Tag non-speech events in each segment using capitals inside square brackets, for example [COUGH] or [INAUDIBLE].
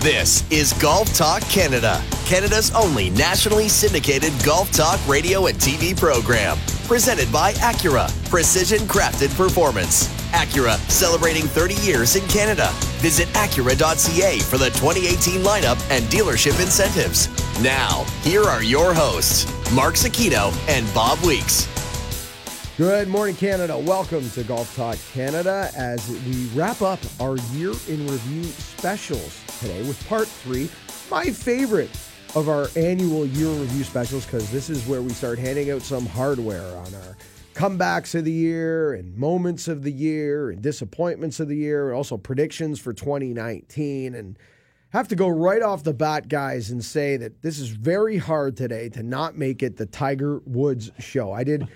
This is Golf Talk Canada, Canada's only nationally syndicated golf talk radio and TV program. Presented by Acura, precision crafted performance. Acura, celebrating 30 years in Canada. Visit Acura.ca for the 2018 lineup and dealership incentives. Now, here are your hosts, Mark Zecchino and Bob Weeks. Good morning, Canada. Welcome to Golf Talk Canada as we wrap up our year in review specials today with part three, my favorite of our annual year review specials, because this is where we start handing out some hardware on our comebacks of the year and moments of the year and disappointments of the year, and also predictions for 2019. And have to go right off the bat, guys, and say that this is very hard today to not make it the Tiger Woods show. I did,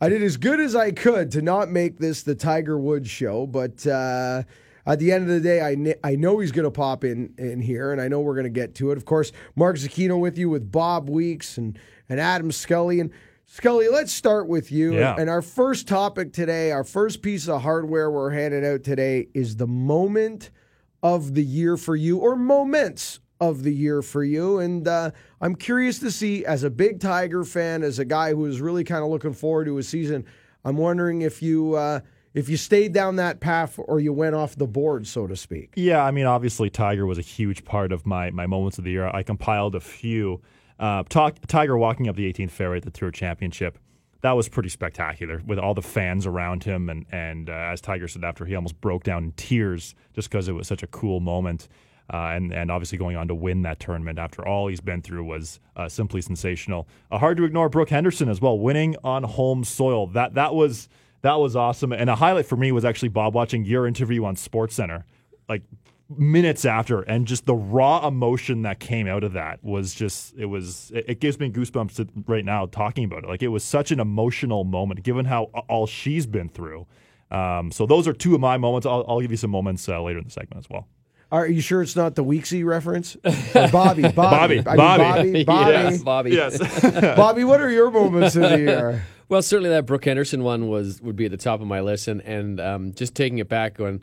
I did as good as I could to not make this the Tiger Woods show, but uh, at the end of the day, I, kn- I know he's going to pop in in here, and I know we're going to get to it. Of course, Mark Zecchino with you with Bob Weeks and and Adam Scully and. Scully, let's start with you. Yeah. And our first topic today, our first piece of hardware we're handing out today is the moment of the year for you or moments of the year for you. And uh, I'm curious to see, as a big Tiger fan, as a guy who is really kind of looking forward to a season, I'm wondering if you uh, if you stayed down that path or you went off the board, so to speak. Yeah, I mean, obviously, Tiger was a huge part of my my moments of the year. I compiled a few. Uh, talk, Tiger walking up the 18th fairway at the Tour Championship. That was pretty spectacular with all the fans around him, and and uh, as Tiger said after, he almost broke down in tears just because it was such a cool moment. Uh, and and obviously going on to win that tournament after all he's been through was uh, simply sensational. Uh, hard to ignore Brooke Henderson as well, winning on home soil. That that was that was awesome. And a highlight for me was actually Bob watching your interview on SportsCenter, like minutes after, and just the raw emotion that came out of that was just it was it, it gives me goosebumps to, right now talking about it. Like it was such an emotional moment, given how all she's been through. Um, so those are two of my moments. I'll, I'll give you some moments uh, later in the segment as well. Are you sure it's not the Weeksy reference? Or Bobby, [LAUGHS] Bobby, Bobby, I mean, Bobby. Bobby, [LAUGHS] Bobby. Yes, Bobby. Yes. [LAUGHS] Bobby, what are your moments of the year? Well, certainly that Brooke Henderson one was would be at the top of my list, and and um, just taking it back when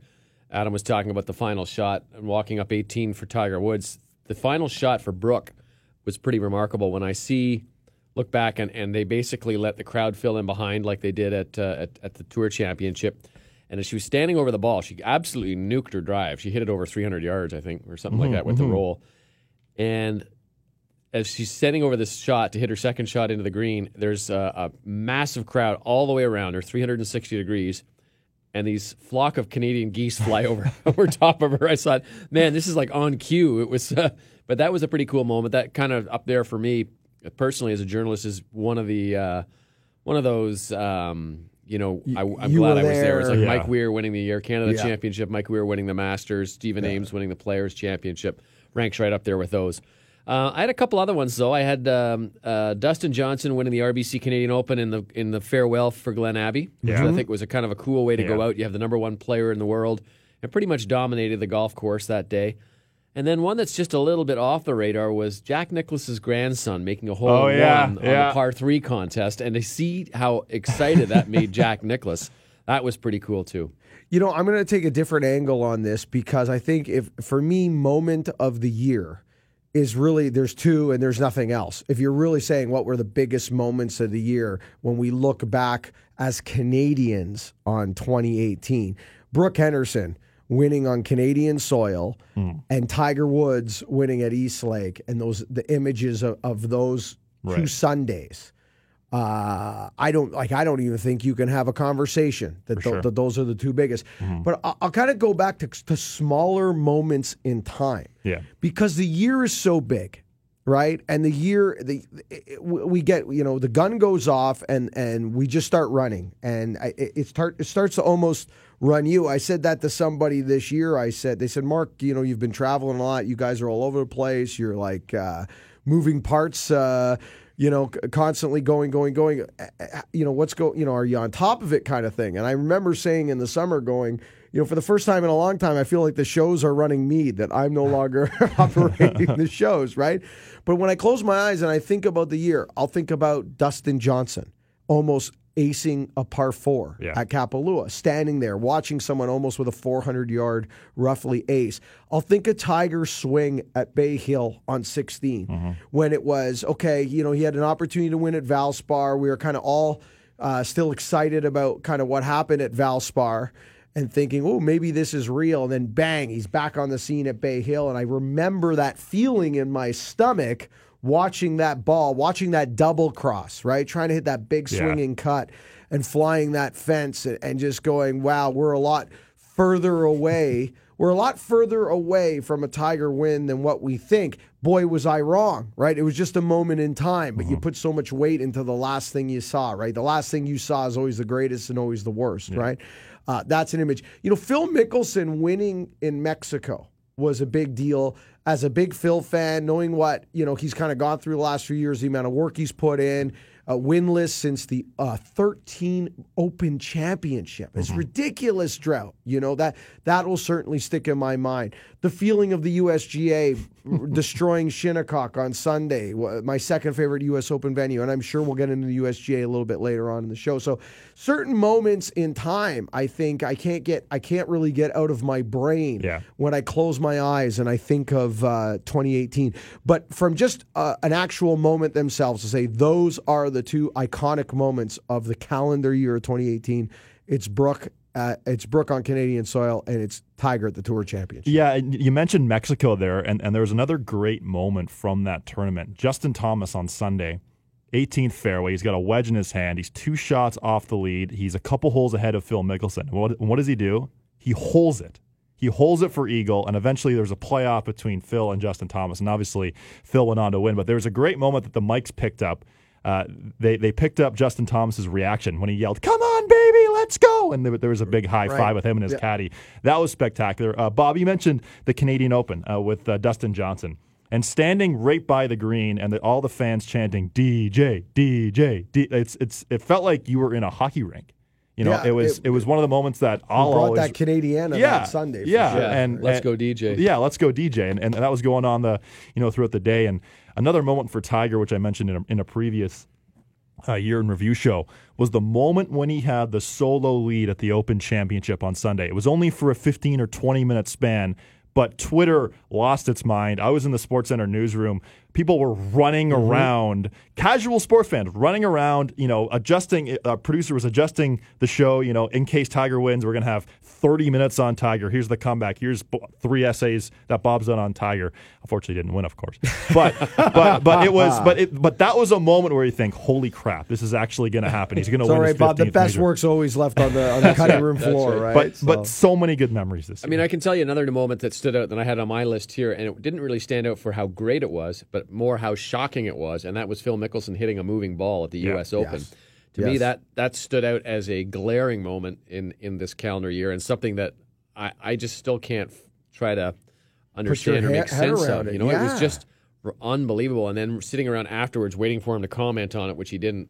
Adam was talking about the final shot and walking up 18 for Tiger Woods, the final shot for Brooke was pretty remarkable. When I see look back and, and they basically let the crowd fill in behind like they did at, uh, at at the Tour Championship, and as she was standing over the ball, she absolutely nuked her drive. She hit it over 300 yards, I think, or something like that with the roll, and as she's sending over this shot to hit her second shot into the green, there's a, a massive crowd all the way around her, 360 degrees, and these flock of Canadian geese [LAUGHS] fly over [LAUGHS] over top of her. I thought, man, this is like on cue. It was, uh, but that was a pretty cool moment. That kind of up there for me personally as a journalist is one of the uh, one of those. Um, you know, I, I'm you glad I was there. It's like. Yeah. Mike Weir winning the year Canada Yeah. Championship, Mike Weir winning the Masters, Stephen Ames winning the Players Championship. Ranks right up there with those. Uh, I had a couple other ones though. I had um, uh, Dustin Johnson winning the RBC Canadian Open in the in the farewell for Glen Abbey, which Yeah. I think was a kind of a cool way to go out. You have the number one player in the world and pretty much dominated the golf course that day. And then one that's just a little bit off the radar was Jack Nicklaus's grandson making a hole Oh, in yeah, one on yeah. the par three contest, and to see how excited that made Jack Nicklaus, that was pretty cool too. You know, I'm going to take a different angle on this because I think if for me, moment of the year is really there's two and there's nothing else. If you're really saying what were the biggest moments of the year when we look back as Canadians on 2018, Brooke Henderson winning on Canadian soil hmm. and Tiger Woods winning at East Lake and those the images of, of those two Sundays. Uh, I don't like. I don't even think you can have a conversation that, tho- sure. that those are the two biggest. But I'll, I'll kind of go back to, to smaller moments in time Yeah. because the year is so big, right? And the year, the it- we get, you know, the gun goes off and and we just start running, and I- it, it start it starts to almost run you. I said that to somebody this year. I said they said, Mark, you know, you've been traveling a lot. You guys are all over the place. You're like uh, moving parts. Uh, you know, constantly going, going, going. You know, what's go? You know, are you on top of it, kind of thing? And I remember saying in the summer, going, you know, for the first time in a long time, I feel like the shows are running me. That I'm no longer [LAUGHS] operating the shows, right? But when I close my eyes and I think about the year, I'll think about Dustin Johnson almost acing a par four Yeah. at Kapalua, standing there watching someone almost with a 400 yard roughly ace. I'll think of Tiger's swing at Bay Hill on 16 when it was okay. You know, he had an opportunity to win at Valspar. We were kind of all uh, still excited about kind of what happened at Valspar and thinking, oh, maybe this is real. And then bang, he's back on the scene at Bay Hill. And I remember that feeling in my stomach watching that ball, watching that double cross, right? Trying to hit that big Yeah. swinging cut and flying that fence and, and just going, wow, we're a lot further away. We're a lot further away from a Tiger win than what we think. Boy, was I wrong, right? It was just a moment in time, but you put so much weight into the last thing you saw, right? The last thing you saw is always the greatest and always the worst, right? Uh, that's an image. You know, Phil Mickelson winning in Mexico was a big deal. As a big Phil fan, knowing what you know he's kind of gone through the last few years, the amount of work he's put in, uh, winless since the uh, 13 Open Championship. It's ridiculous drought. You know that that will certainly stick in my mind. The feeling of the USGA destroying Shinnecock on Sunday, my second favorite U.S. Open venue, and I'm sure we'll get into the USGA a little bit later on in the show. So certain moments in time, I think I can't get, I can't really get out of my brain Yeah. when I close my eyes and I think of uh, 2018. But from just uh, an actual moment themselves to say those are the two iconic moments of the calendar year of 2018. It's Brooke. Uh, it's Brooke on Canadian soil, and it's Tiger at the Tour Championship. Yeah, you mentioned Mexico there, and, and there was another great moment from that tournament. Justin Thomas on Sunday, 18th fairway. He's got a wedge in his hand. He's two shots off the lead. He's a couple holes ahead of Phil Mickelson. What, what does he do? He holds it. He holds it for eagle, and eventually there's a playoff between Phil and Justin Thomas. And obviously, Phil went on to win. But there was a great moment that the mics picked up. Uh, they they picked up Justin Thomas's reaction when he yelled, "Come on, baby, let's go!" And there, there was a big high Right. five with him and his Yeah. caddy. That was spectacular. Uh, Bob, you mentioned the Canadian Open uh, with uh, Dustin Johnson. And standing right by the green, and the, all the fans chanting "DJ, DJ." D-. It's it's it felt like you were in a hockey rink. You know, Yeah, it was it- it, was one of the moments that I'll brought always that Canadian on yeah that Sunday. for yeah, sure. Yeah, and let's and- go DJ. Yeah, let's go DJ, and, and that was going on the you know throughout the day. And another moment for Tiger, which I mentioned in a, in a previous uh, year in review show, was the moment when he had the solo lead at the Open Championship on Sunday. It was only for a 15 or 20 minute span. But Twitter lost its mind. I was in the Sports Center newsroom. People were running Mm-hmm. around, casual sports fans running around, you know, adjusting. A producer was adjusting the show, you know, in case Tiger wins, we're going to have 30 minutes on Tiger. Here's the comeback. Here's three essays that Bob's done on Tiger. Unfortunately, didn't win, of course. But [LAUGHS] but but it was but it but that was a moment where you think, holy crap, this is actually going to happen. He's going to win. all his right, Bob. The best major. work's always left on the on the cutting room floor, right? But So- but so many good memories this I year. mean, I can tell you another moment that stood out that I had on my list here, and it didn't really stand out for how great it was, but more how shocking it was, and that was Phil Mickelson hitting a moving ball at the Yeah. U.S. Open. Yes. To me, that that stood out as a glaring moment in in this calendar year, and something that I, I just still can't f- try to understand or he- make head sense of. it, You know, it was just r- unbelievable, and then sitting around afterwards waiting for him to comment on it, which he didn't.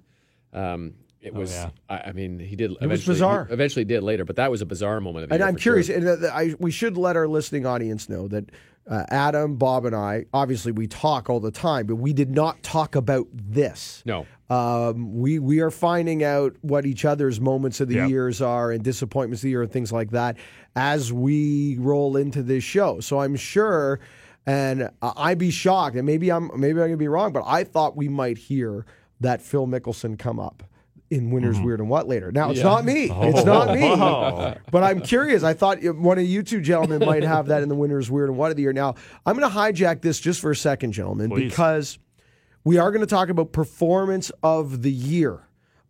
Um, it was. yeah. I, I mean, he did. It was bizarre. Eventually did later, but that was a bizarre moment. Of the And year I'm for sure. curious, and uh, I, we should let our listening audience know that uh, Adam, Bob, and I, obviously we talk all the time, but we did not talk about this. No. Um, we we are finding out what each other's moments of the Yep. years are and disappointments of the year and things like that as we roll into this show. So I'm sure, and uh, I'd be shocked, and maybe I'm maybe I'm gonna be wrong, but I thought we might hear that Phil Mickelson come up in Winners Weird and What later. Now it's not me. It's not me. [LAUGHS] Oh. But I'm curious. I thought one of you two gentlemen might have that in the Winners Weird and What of the year. Now I'm going to hijack this just for a second, gentlemen, Please. because we are going to talk about performance of the year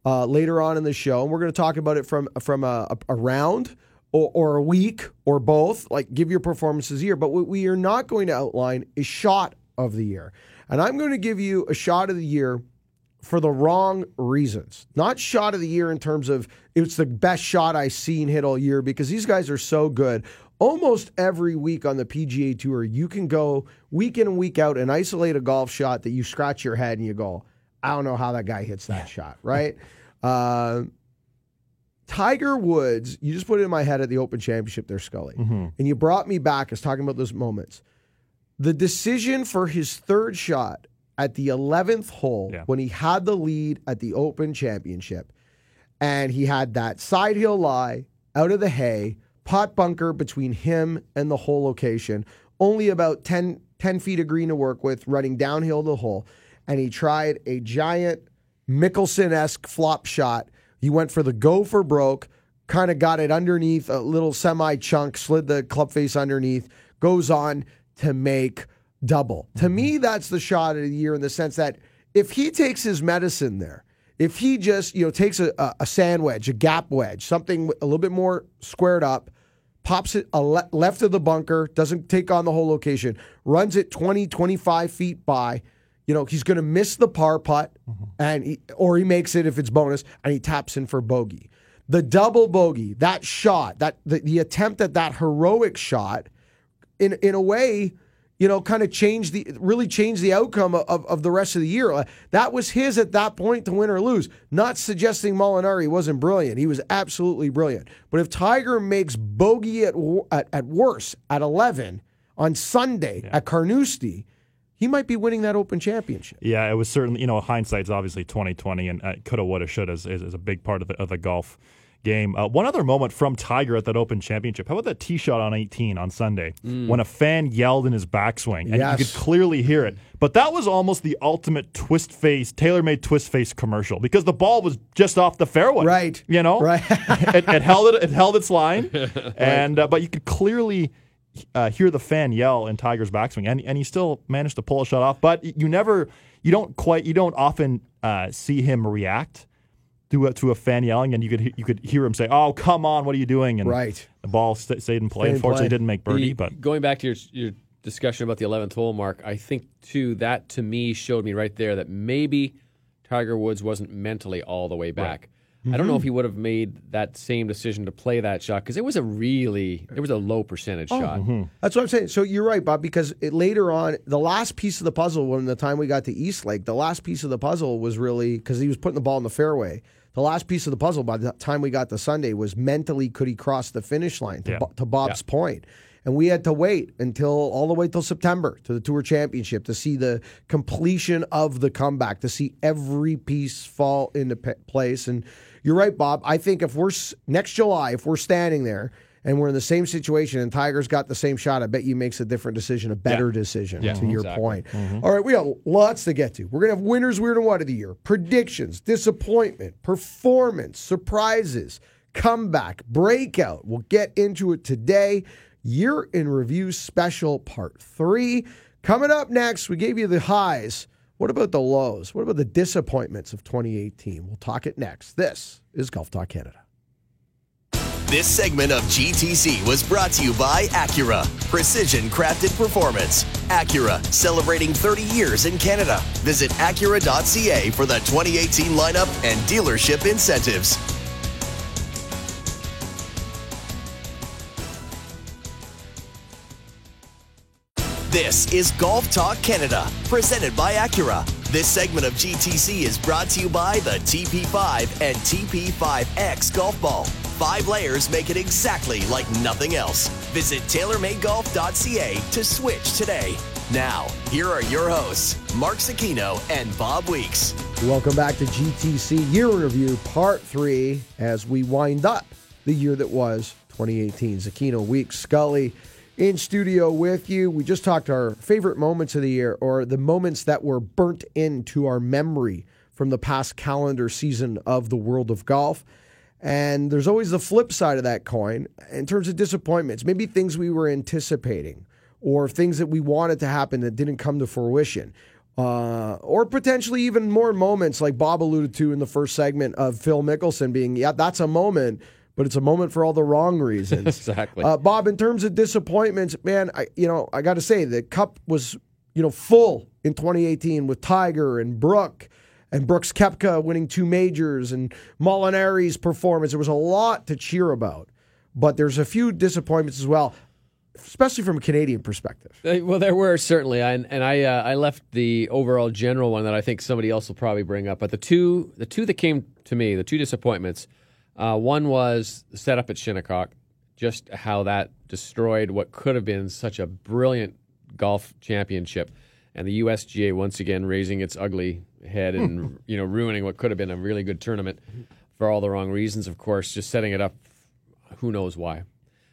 uh, later on in the show, and we're going to talk about it from from a, a, a round or, or a week or both. Like give your performances a year, but what we are not going to outline is shot of the year, and I'm going to give you a shot of the year for the wrong reasons. Not shot of the year in terms of it's the best shot I've seen hit all year because these guys are so good. Almost every week on the PGA Tour, you can go week in and week out and isolate a golf shot that you scratch your head and you go, I don't know how that guy hits that shot, right? Uh, Tiger Woods, you just put it in my head at the Open Championship there, Scully, and you brought me back as talking about those moments. The decision for his third shot at the 11th hole Yeah. when he had the lead at the Open Championship and he had that side hill lie out of the hay, pot bunker between him and the hole location, only about 10, 10 feet of green to work with, running downhill the hole. And he tried a giant Mickelson esque flop shot. He went for the go for broke, kind of got it underneath a little semi chunk, slid the club face underneath, goes on to make double. To me, mm-hmm. that's the shot of the year in the sense that if he takes his medicine there, if he just you know takes a, a sand wedge, a gap wedge, something a little bit more squared up, pops it a le- left of the bunker, doesn't take on the whole location, runs it 20, 25 feet by, you know, he's going to miss the par putt, mm-hmm. and he, or he makes it if it's bonus, and he taps in for bogey. The double bogey, that shot, that the, the attempt at that heroic shot, in in a way, you know, kind of change the really change the outcome of, of the rest of the year. That was his at that point to win or lose. Not suggesting Molinari wasn't brilliant. He was absolutely brilliant. But if Tiger makes bogey at at, at worst at 11 on Sunday at Carnoustie, he might be winning that Open Championship. Yeah, it was certainly you know hindsight's obviously twenty twenty, and uh, coulda, woulda, shoulda is, is, is a big part of the, of the golf game. Uh, one other moment from Tiger at that Open Championship. How about that tee shot on eighteen on Sunday when a fan yelled in his backswing, and you could clearly hear it. But that was almost the ultimate twist face, tailor made twist face commercial because the ball was just off the fairway. Right. You know. Right. [LAUGHS] it, it held it. It held its line, [LAUGHS] and uh, but you could clearly uh, hear the fan yell in Tiger's backswing, and and he still managed to pull a shot off. But you never, you don't quite, you don't often uh, see him react to a, to a fan yelling, and you could you could hear him say, "Oh, come on, what are you doing?" And Right. the ball st- stayed in play. Stayed in Unfortunately, play. didn't make birdie, The- but going back to your your discussion about the 11th hole mark, I think too that to me showed me right there that maybe Tiger Woods wasn't mentally all the way back. I don't know Mm-hmm. if he would have made that same decision to play that shot because it was a really it was a low percentage Oh, shot. mm-hmm. That's what I'm saying. So you're right, Bob, because it, later on, the last piece of the puzzle, when the time we got to East Lake, the last piece of the puzzle was really because he was putting the ball in the fairway. The last piece of the puzzle by the time we got to Sunday was mentally could he cross the finish line to, Yeah. Bo- to Bob's point. And we had to wait until all the way till September to the Tour Championship to see the completion of the comeback, to see every piece fall into pe- place. And you're right, Bob. I think if we're s- next July, if we're standing there and we're in the same situation and Tiger's got the same shot, I bet you makes a different decision, a better decision Yeah, to your exactly. point. Mm-hmm. All right, we got lots to get to. We're going to have winners, weird, and what of the year, predictions, disappointment, performance, surprises, comeback, breakout. We'll get into it today. Year in review special part three. Coming up next, we gave you the highs. What about the lows? What about the disappointments of 2018? We'll talk it next. This is Golf Talk Canada. This segment of GTC was brought to you by Acura. Precision crafted performance. Acura, celebrating 30 years in Canada. Visit Acura.ca for the 2018 lineup and dealership incentives. This is Golf Talk Canada, presented by Acura. This segment of GTC is brought to you by the TP5 and TP5X golf ball. Five layers make it exactly like nothing else. Visit TaylorMadeGolf.ca to switch today. Now, here are your hosts, Mark Zecchino and Bob Weeks. Welcome back to GTC Year Review Part 3 as we wind up the year that was 2018. Zecchino Weeks Scully in studio with you. We just talked our favorite moments of the year or the moments that were burnt into our memory from the past calendar season of the world of golf. And there's always the flip side of that coin in terms of disappointments, maybe things we were anticipating or things that we wanted to happen that didn't come to fruition. Uh, or potentially even more moments like Bob alluded to in the first segment of Phil Mickelson being, yeah, that's a moment, but it's a moment for all the wrong [LAUGHS] reasons. Exactly. Uh, Bob, in terms of disappointments, man, I, you know, I got to say the cup was, you know, full in 2018 with Tiger and Brooke and Brooks Koepka winning two majors and Molinari's performance. There was a lot to cheer about, but there's a few disappointments as well, especially from a Canadian perspective. Uh, Well, there were certainly, and I uh, I left the overall general one that I think somebody else will probably bring up. But the two the two that came to me, the two disappointments, uh, one was the setup at Shinnecock, just how that destroyed what could have been such a brilliant golf championship, and the USGA once again raising its ugly head and hmm. you know ruining what could have been a really good tournament for all the wrong reasons, of course, just setting it up, who knows why.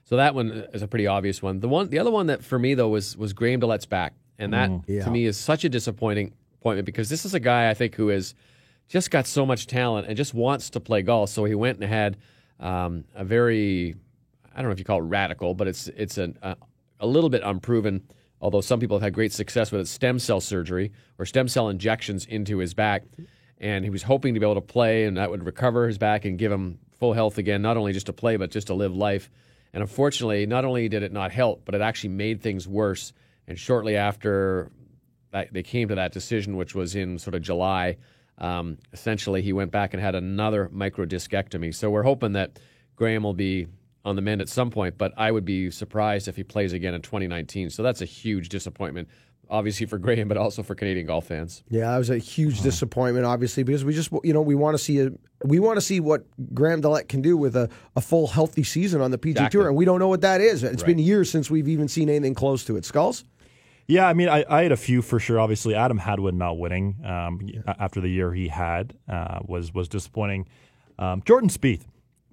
So that one is a pretty obvious one. The one, the other one that for me though was was Graham DeLaet's back, and that mm. Yeah. to me is such a disappointing appointment because this is a guy I think who has just got so much talent and just wants to play golf. So he went and had um, a very, I don't know if you call it radical, but it's it's an, a, a little bit unproven. Although some people have had great success with it, stem cell surgery or stem cell injections into his back, and he was hoping to be able to play, and that would recover his back and give him full health again, not only just to play but just to live life. And unfortunately, not only did it not help, but it actually made things worse. And shortly after that, they came to that decision, which was in sort of July, um, essentially he went back and had another microdiscectomy. So we're hoping that Graham will be on the mend at some point, but I would be surprised if he plays again in 2019. So that's a huge disappointment, obviously for Graham, but also for Canadian golf fans. Yeah, that was a huge disappointment, obviously, because we just you know we want to see a, we want to see what Graham DeLaet can do with a, a full healthy season on the PG Exactly. Tour, and we don't know what that is. It's been years since we've even seen anything close to it. Skulls. Yeah, I mean, I, I had a few for sure. Obviously, Adam Hadwin not winning um, a- after the year he had uh, was was disappointing. Um, Jordan Spieth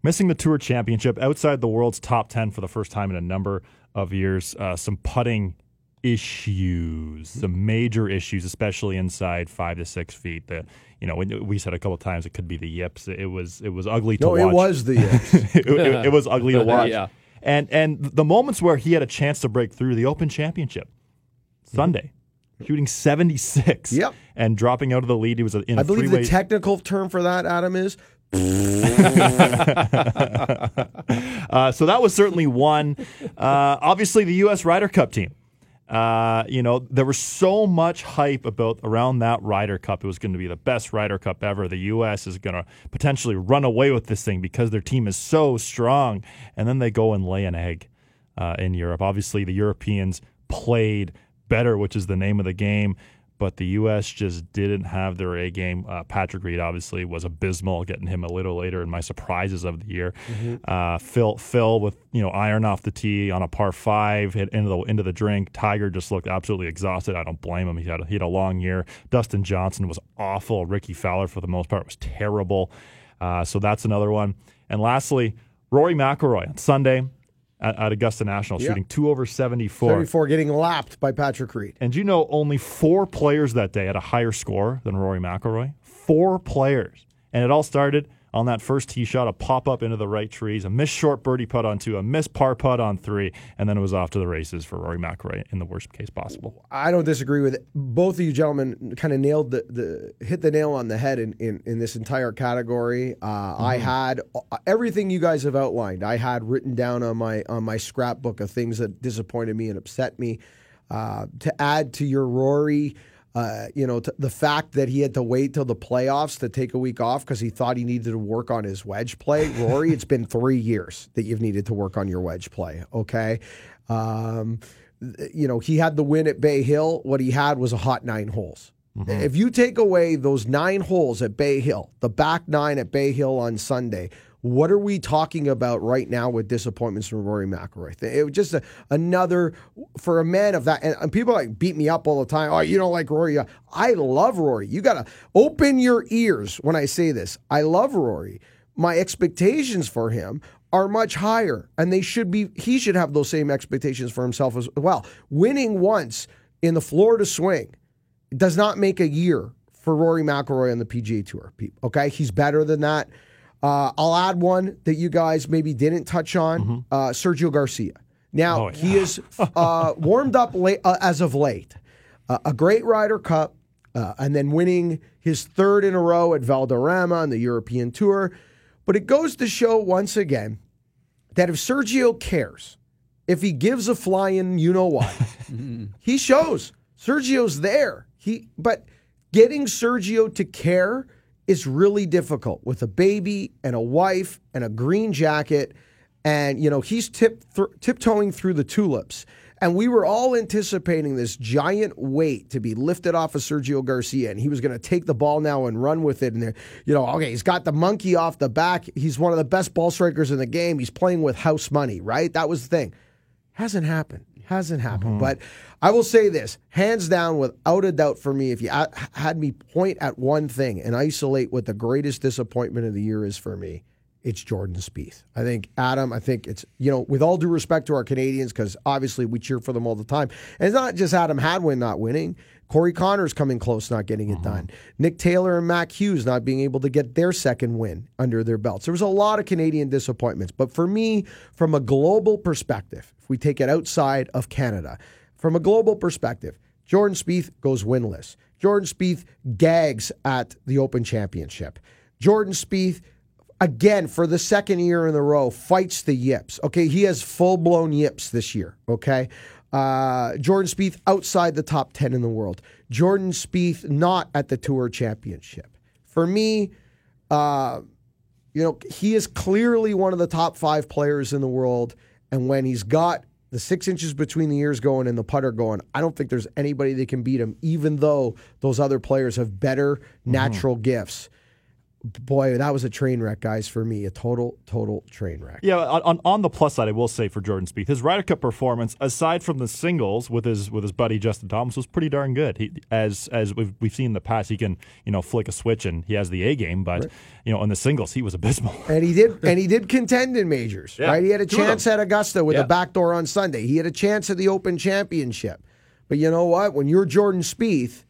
missing the Tour Championship outside the world's top ten for the first time in a number of years. Uh, some putting issues, some major issues, especially inside five to six feet. That you know, we- we said a couple times it could be the yips. It was it was ugly to watch. No, watch. it was the [LAUGHS] it, it- it was ugly to [LAUGHS] watch. Yeah. And and the moments where he had a chance to break through the Open Championship Sunday, shooting 76. Yep. And dropping out of the lead. He was in a I believe the technical term for that, Adam, is uh, so that was certainly one. Uh, obviously, the U.S. Ryder Cup team. Uh, you know, there was so much hype about around that Ryder Cup. It was going to be the best Ryder Cup ever. The U.S. is going to potentially run away with this thing because their team is so strong. And then they go and lay an egg uh, in Europe. Obviously, the Europeans played better, which is the name of the game. But the U.S. just didn't have their A game. Uh, Patrick Reed obviously was abysmal, getting him a little later in my surprises of the year. Uh, Phil, Phil with you know iron off the tee on a par five, hit into the into the drink. Tiger just looked absolutely exhausted. I don't blame him. He had a, he had a long year. Dustin Johnson was awful. Rickie Fowler for the most part was terrible. Uh, so that's another one. And lastly, Rory McIlroy on Sunday at, at Augusta National, Yeah. shooting two over seventy four. before getting lapped by Patrick Reed. And you know, only four players that day had a higher score than Rory McIlroy. Four players, and it all started on that first tee shot, a pop up into the right trees, a missed short birdie putt on two, a missed par putt on three, and then it was off to the races for Rory McIlroy in the worst case possible. I don't disagree with it. Both of you gentlemen kind of nailed the, the hit the nail on the head in, in, in this entire category. Uh, I had uh, everything you guys have outlined. I had written down on my on my scrapbook of things that disappointed me and upset me. Uh, to add to your Rory, uh, you know, t- the fact that he had to wait till the playoffs to take a week off because he thought he needed to work on his wedge play. [LAUGHS] Rory, it's been three years that you've needed to work on your wedge play. Okay. Um, you know, he had the win at Bay Hill. What he had was a hot nine holes. If you take away those nine holes at Bay Hill, the back nine at Bay Hill on Sunday, what are we talking about right now with disappointments from Rory McIlroy? It was just a, another for a man of that. And, and people like beat me up all the time. Oh, you don't like Rory? I love Rory. You got to open your ears when I say this. I love Rory. My expectations for him are much higher, and they should be. He should have those same expectations for himself as well. Winning once in the Florida Swing does not make a year for Rory McIlroy on the PGA Tour. Okay, he's better than that. Uh, I'll add one that you guys maybe didn't touch on: uh, Sergio Garcia. Now Oh, yeah. he is [LAUGHS] uh, warmed up late, uh, as of late. Uh, a great Ryder Cup, uh, and then winning his third in a row at Valderrama on the European Tour. But it goes to show once again that if Sergio cares, if he gives a flying, you know what, [LAUGHS] he shows. Sergio's there. He, but getting Sergio to care is really difficult with a baby and a wife and a green jacket, and you know he's tip th- tiptoeing through the tulips. And we were all anticipating this giant weight to be lifted off of Sergio Garcia, and he was going to take the ball now and run with it. And you know, okay, he's got the monkey off the back. He's one of the best ball strikers in the game. He's playing with house money, right? That was the thing. Hasn't happened. Hasn't happened. Mm-hmm. But I will say this hands down, without a doubt, for me, if you had me point at one thing and isolate what the greatest disappointment of the year is for me, it's Jordan Spieth. I think Adam. I think it's you know, with all due respect to our Canadians, because obviously we cheer for them all the time, and it's not just Adam Hadwin not winning. Corey Conners coming close, not getting it mm-hmm. done. Nick Taylor and Mac Hughes not being able to get their second win under their belts. There was a lot of Canadian disappointments, but for me, from a global perspective, if we take it outside of Canada, from a global perspective, Jordan Spieth goes winless. Jordan Spieth gags at the Open Championship. Jordan Spieth again for the second year in a row fights the yips. Okay, he has full blown yips this year. Okay, uh, Jordan Spieth outside the top ten in the world. Jordan Spieth not at the Tour Championship. For me, uh, you know, he is clearly one of the top five players in the world. And when he's got the six inches between the ears going and the putter going, I don't think there's anybody that can beat him, even though those other players have better natural gifts. Boy, that was a train wreck, guys, for me. A total, total train wreck. Yeah, on, on, the plus side, I will say for Jordan Spieth, his Ryder Cup performance, aside from the singles with his with his buddy Justin Thomas, was pretty darn good. He, as as we've, we've seen in the past, he can you know flick a switch and he has the A game, but you know on the singles he was abysmal. And he did, [LAUGHS] and he did contend in majors, Yeah, right? He had a two chance at Augusta with Yeah. a backdoor on Sunday. He had a chance at the Open Championship. But you know what? When you're Jordan Spieth,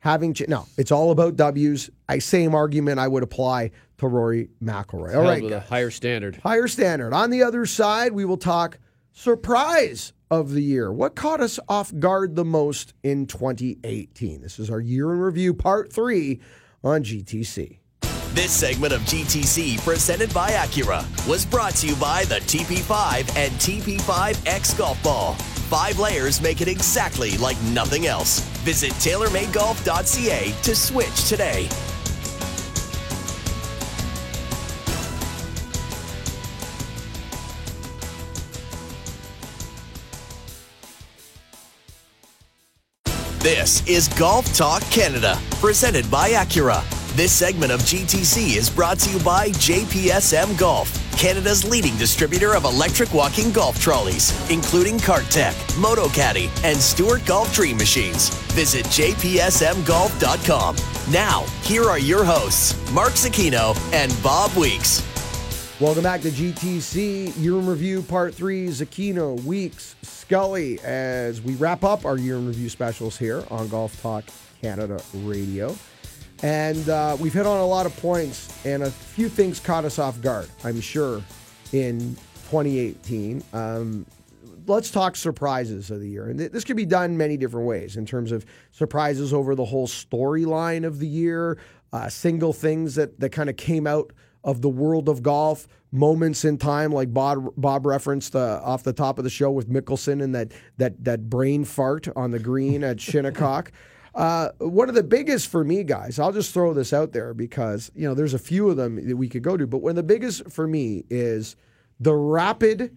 having ch- no, it's all about W's. I same argument I would apply to Rory McIlroy. All right, Held with a guys. higher standard. higher standard. On the other side, we will talk surprise of the year. What caught us off guard the most in 2018? This is our year in review, part three on GTC. This segment of GTC, presented by Acura, was brought to you by the TP5 and TP5X Golf Ball. Five layers make it exactly like nothing else. Visit TaylorMadeGolf.ca to switch today. This is Golf Talk Canada, presented by Acura. This segment of GTC is brought to you by JPSM Golf, Canada's leading distributor of electric walking golf trolleys, including CartTech, MotoCaddy, and Stewart Golf Dream Machines. Visit jpsmgolf.com. Now, here are your hosts, Mark Zecchino and Bob Weeks. Welcome back to GTC Year in Review Part 3. Zecchino, Weeks, Scully, as we wrap up our Year in Review specials here on Golf Talk Canada Radio. And uh, we've hit on a lot of points, and a few things caught us off guard, I'm sure, in 2018. Um, let's talk surprises of the year. And th- this could be done many different ways in terms of surprises over the whole storyline of the year, uh, single things that, that kind of came out of the world of golf, moments in time, like Bob, Bob referenced uh, off the top of the show with Mickelson and that, that, that brain fart on the green at [LAUGHS] Shinnecock. Uh, one of the biggest for me, guys, I'll just throw this out there because, you know, there's a few of them that we could go to, but one of the biggest for me is the rapid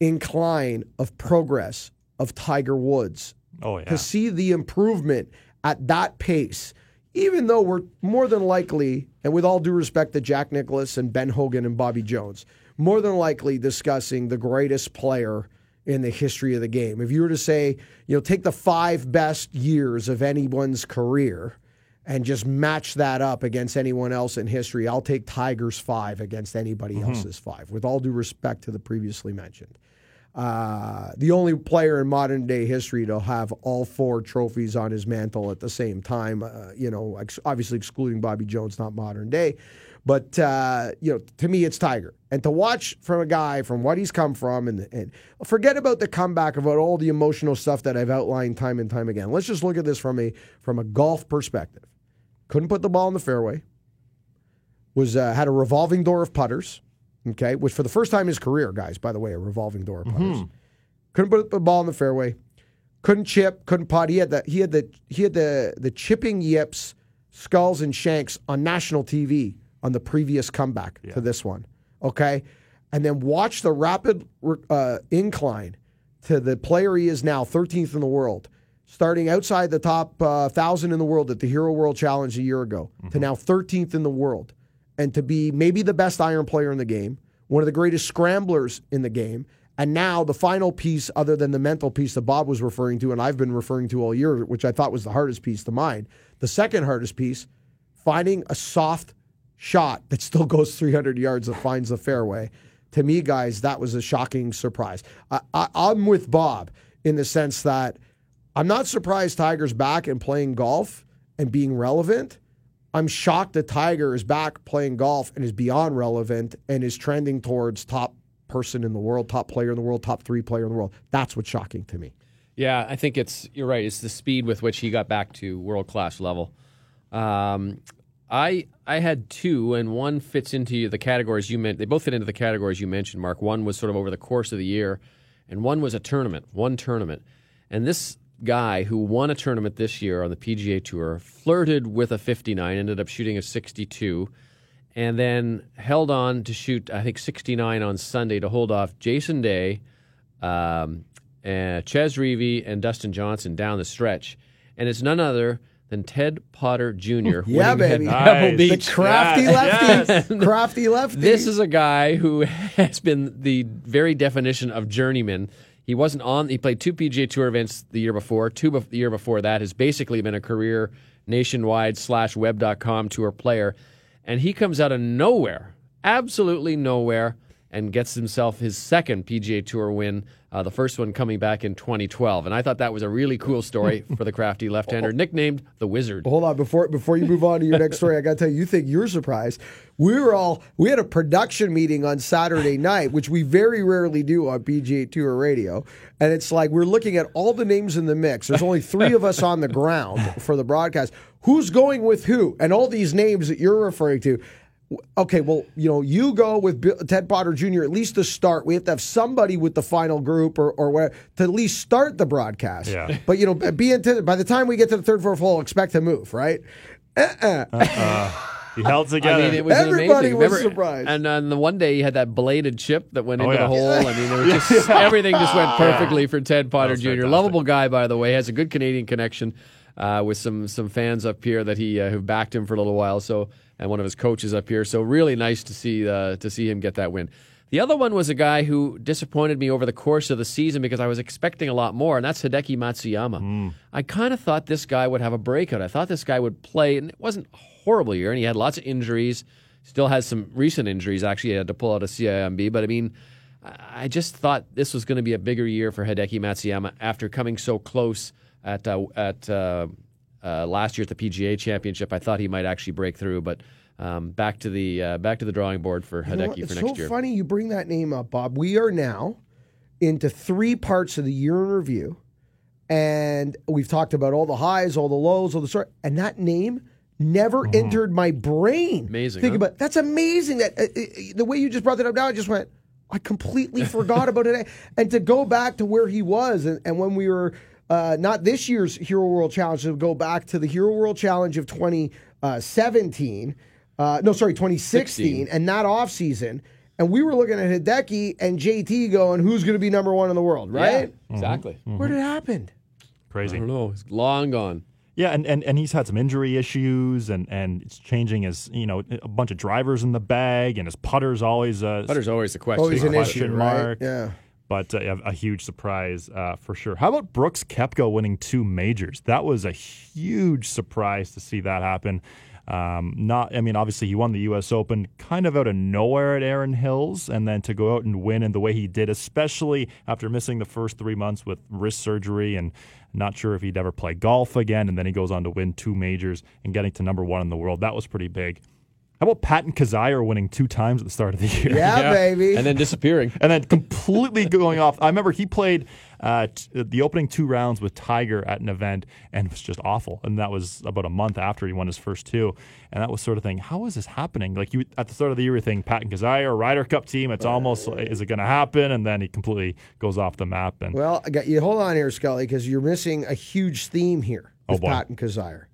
incline of progress of Tiger Woods. Oh yeah, To see the improvement at that pace, even though we're more than likely, and with all due respect to Jack Nicklaus and Ben Hogan and Bobby Jones, more than likely discussing the greatest player in the history of the game. If you were to say, you know, take the five best years of anyone's career and just match that up against anyone else in history, I'll take Tiger's five against anybody else's five, with all due respect to the previously mentioned. Uh, the only player in modern day history to have all four trophies on his mantle at the same time, uh, you know, ex- obviously excluding Bobby Jones, not modern day. But, uh, you know, to me, it's Tiger. And to watch from a guy from what he's come from, and, and forget about the comeback, about all the emotional stuff that I've outlined time and time again. Let's just look at this from a from a golf perspective. Couldn't put the ball in the fairway. Was uh, had a revolving door of putters. Okay, which for the first time in his career, guys, by the way, a revolving door of putters. Couldn't put the ball in the fairway. Couldn't chip. Couldn't putt. He had the he had the he had the the chipping yips, skulls and shanks on national TV on the previous comeback to this one. Okay, and then watch the rapid uh, incline to the player he is now, 13th in the world, starting outside the top uh, thousand in the world at the Hero World Challenge a year ago to now 13th in the world, and to be maybe the best iron player in the game, one of the greatest scramblers in the game, And now the final piece, other than the mental piece that Bob was referring to, and I've been referring to all year, which I thought was the hardest piece to mine, the second hardest piece, finding a soft shot that still goes 300 yards that finds the fairway. To me, guys, that was a shocking surprise. I, I, I'm with Bob in the sense that I'm not surprised Tiger's back and playing golf and being relevant. I'm shocked that Tiger is back playing golf and is beyond relevant and is trending towards top person in the world, top player in the world, top three player in the world. That's what's shocking to me. Yeah, I think it's you're right. It's the speed with which he got back to world class level. Um, I I had two, and one fits into the categories you meant. They both fit into the categories you mentioned, Mark. One was sort of over the course of the year, and one was a tournament, one tournament. And this guy who won a tournament this year on the PGA Tour flirted with a 59, ended up shooting a 62, and then held on to shoot I think 69 on Sunday to hold off Jason Day, um, and Chez Reavie, and Dustin Johnson down the stretch. And it's none other than Ted Potter Jr. Yeah, baby. at Pebble Nice. The crafty Yes, lefty. [LAUGHS] Crafty lefty. This is a guy who [LAUGHS] has been the very definition of journeyman. He wasn't on. He played two PGA Tour events the year before. Two bef- the year before that has basically been a career nationwide slash web.com tour player, and he comes out of nowhere, absolutely nowhere, and gets himself his second PGA Tour win. Uh, the first one coming back in 2012, and I thought that was a really cool story [LAUGHS] for the crafty left-hander, nicknamed the Wizard. Hold on before before you move on to your next story. I got to tell you, you think you're surprised. We were all we had a production meeting on Saturday night, which we very rarely do on PGA Tour Radio, and it's like we're looking at all the names in the mix. There's only three of us on the ground for the broadcast. Who's going with who? And all these names that you're referring to. Okay, well, you know, you go with Bill, Ted Potter Jr. at least to start. We have to have somebody with the final group or or where to at least start the broadcast. Yeah. But you know, be into, by the time we get to the third, fourth hole, expect to move, right? Uh-uh. He held I together. mean, it was Everybody amazing. was Remember- surprised. And on the one day, he had that bladed chip that went Oh, into yeah. the hole. I mean, there was just [LAUGHS] everything just went perfectly for Ted Potter Jr. fantastic. Lovable guy, by the way, has a good Canadian connection uh, with some some fans up here that he uh, who backed him for a little while. So, and one of his coaches up here. So, really nice to see uh, to see him get that win. The other one was a guy who disappointed me over the course of the season because I was expecting a lot more, and that's Hideki Matsuyama. I kind of thought this guy would have a breakout. I thought this guy would play, and it wasn't a horrible year, and he had lots of injuries. Still has some recent injuries. Actually, he had to pull out a CIMB, but I mean, I I just thought this was going to be a bigger year for Hideki Matsuyama after coming so close at uh, at uh, uh, last year at the PGA Championship. I thought he might actually break through, but um, back to the uh, back to the drawing board for You Hideki for next so year. funny you bring that name up, Bob. We are now into three parts of the year in review, and we've talked about all the highs, all the lows, all the sort, and that name never entered my brain. Amazing, Think huh? about that's amazing. That uh, uh, the way you just brought that up now, I just went. I completely forgot about it, [LAUGHS] and to go back to where he was, and, and when we were. Uh, not this year's Hero World Challenge, to go back to the Hero World Challenge of 2017. Uh, no, sorry, 2016, 16. and that off season, and we were looking at Hideki and JT going, "Who's going to be number one in the world?" Right? Yeah, exactly. Where did it happen? Crazy. I Crazy. don't know. It's long gone. Yeah, and, and, and he's had some injury issues, and, and it's changing his you know a bunch of drivers in the bag, and his putter's always uh, Putter's always the question. Always an question issue, right? mark. Yeah. But uh, a, huge surprise uh, for sure. How about Brooks Koepka winning two majors? That was a huge surprise to see that happen. Um, not, I mean, obviously he won the U.S. Open kind of out of nowhere at Erin Hills, and then to go out and win in the way he did, especially after missing the first three months with wrist surgery and not sure if he'd ever play golf again, and then he goes on to win two majors and getting to number one in the world. That was pretty big. How about Patton Kizzire winning two times at the start of the [LAUGHS] year? Yeah, baby. And then disappearing. and then completely going off. I remember he played uh, t- the opening two rounds with Tiger at an event and it was just awful. And that was about a month after he won his first two. And that was sort of thing. How is this happening? Like you at the start of the year, you think Patton Kizzire, Ryder Cup team. It's almost like, is it going to happen? And then he completely goes off the map. And Well, I got you. Hold on here, Scully, because you're missing a huge theme here Oh, with boy. Patton Kizzire.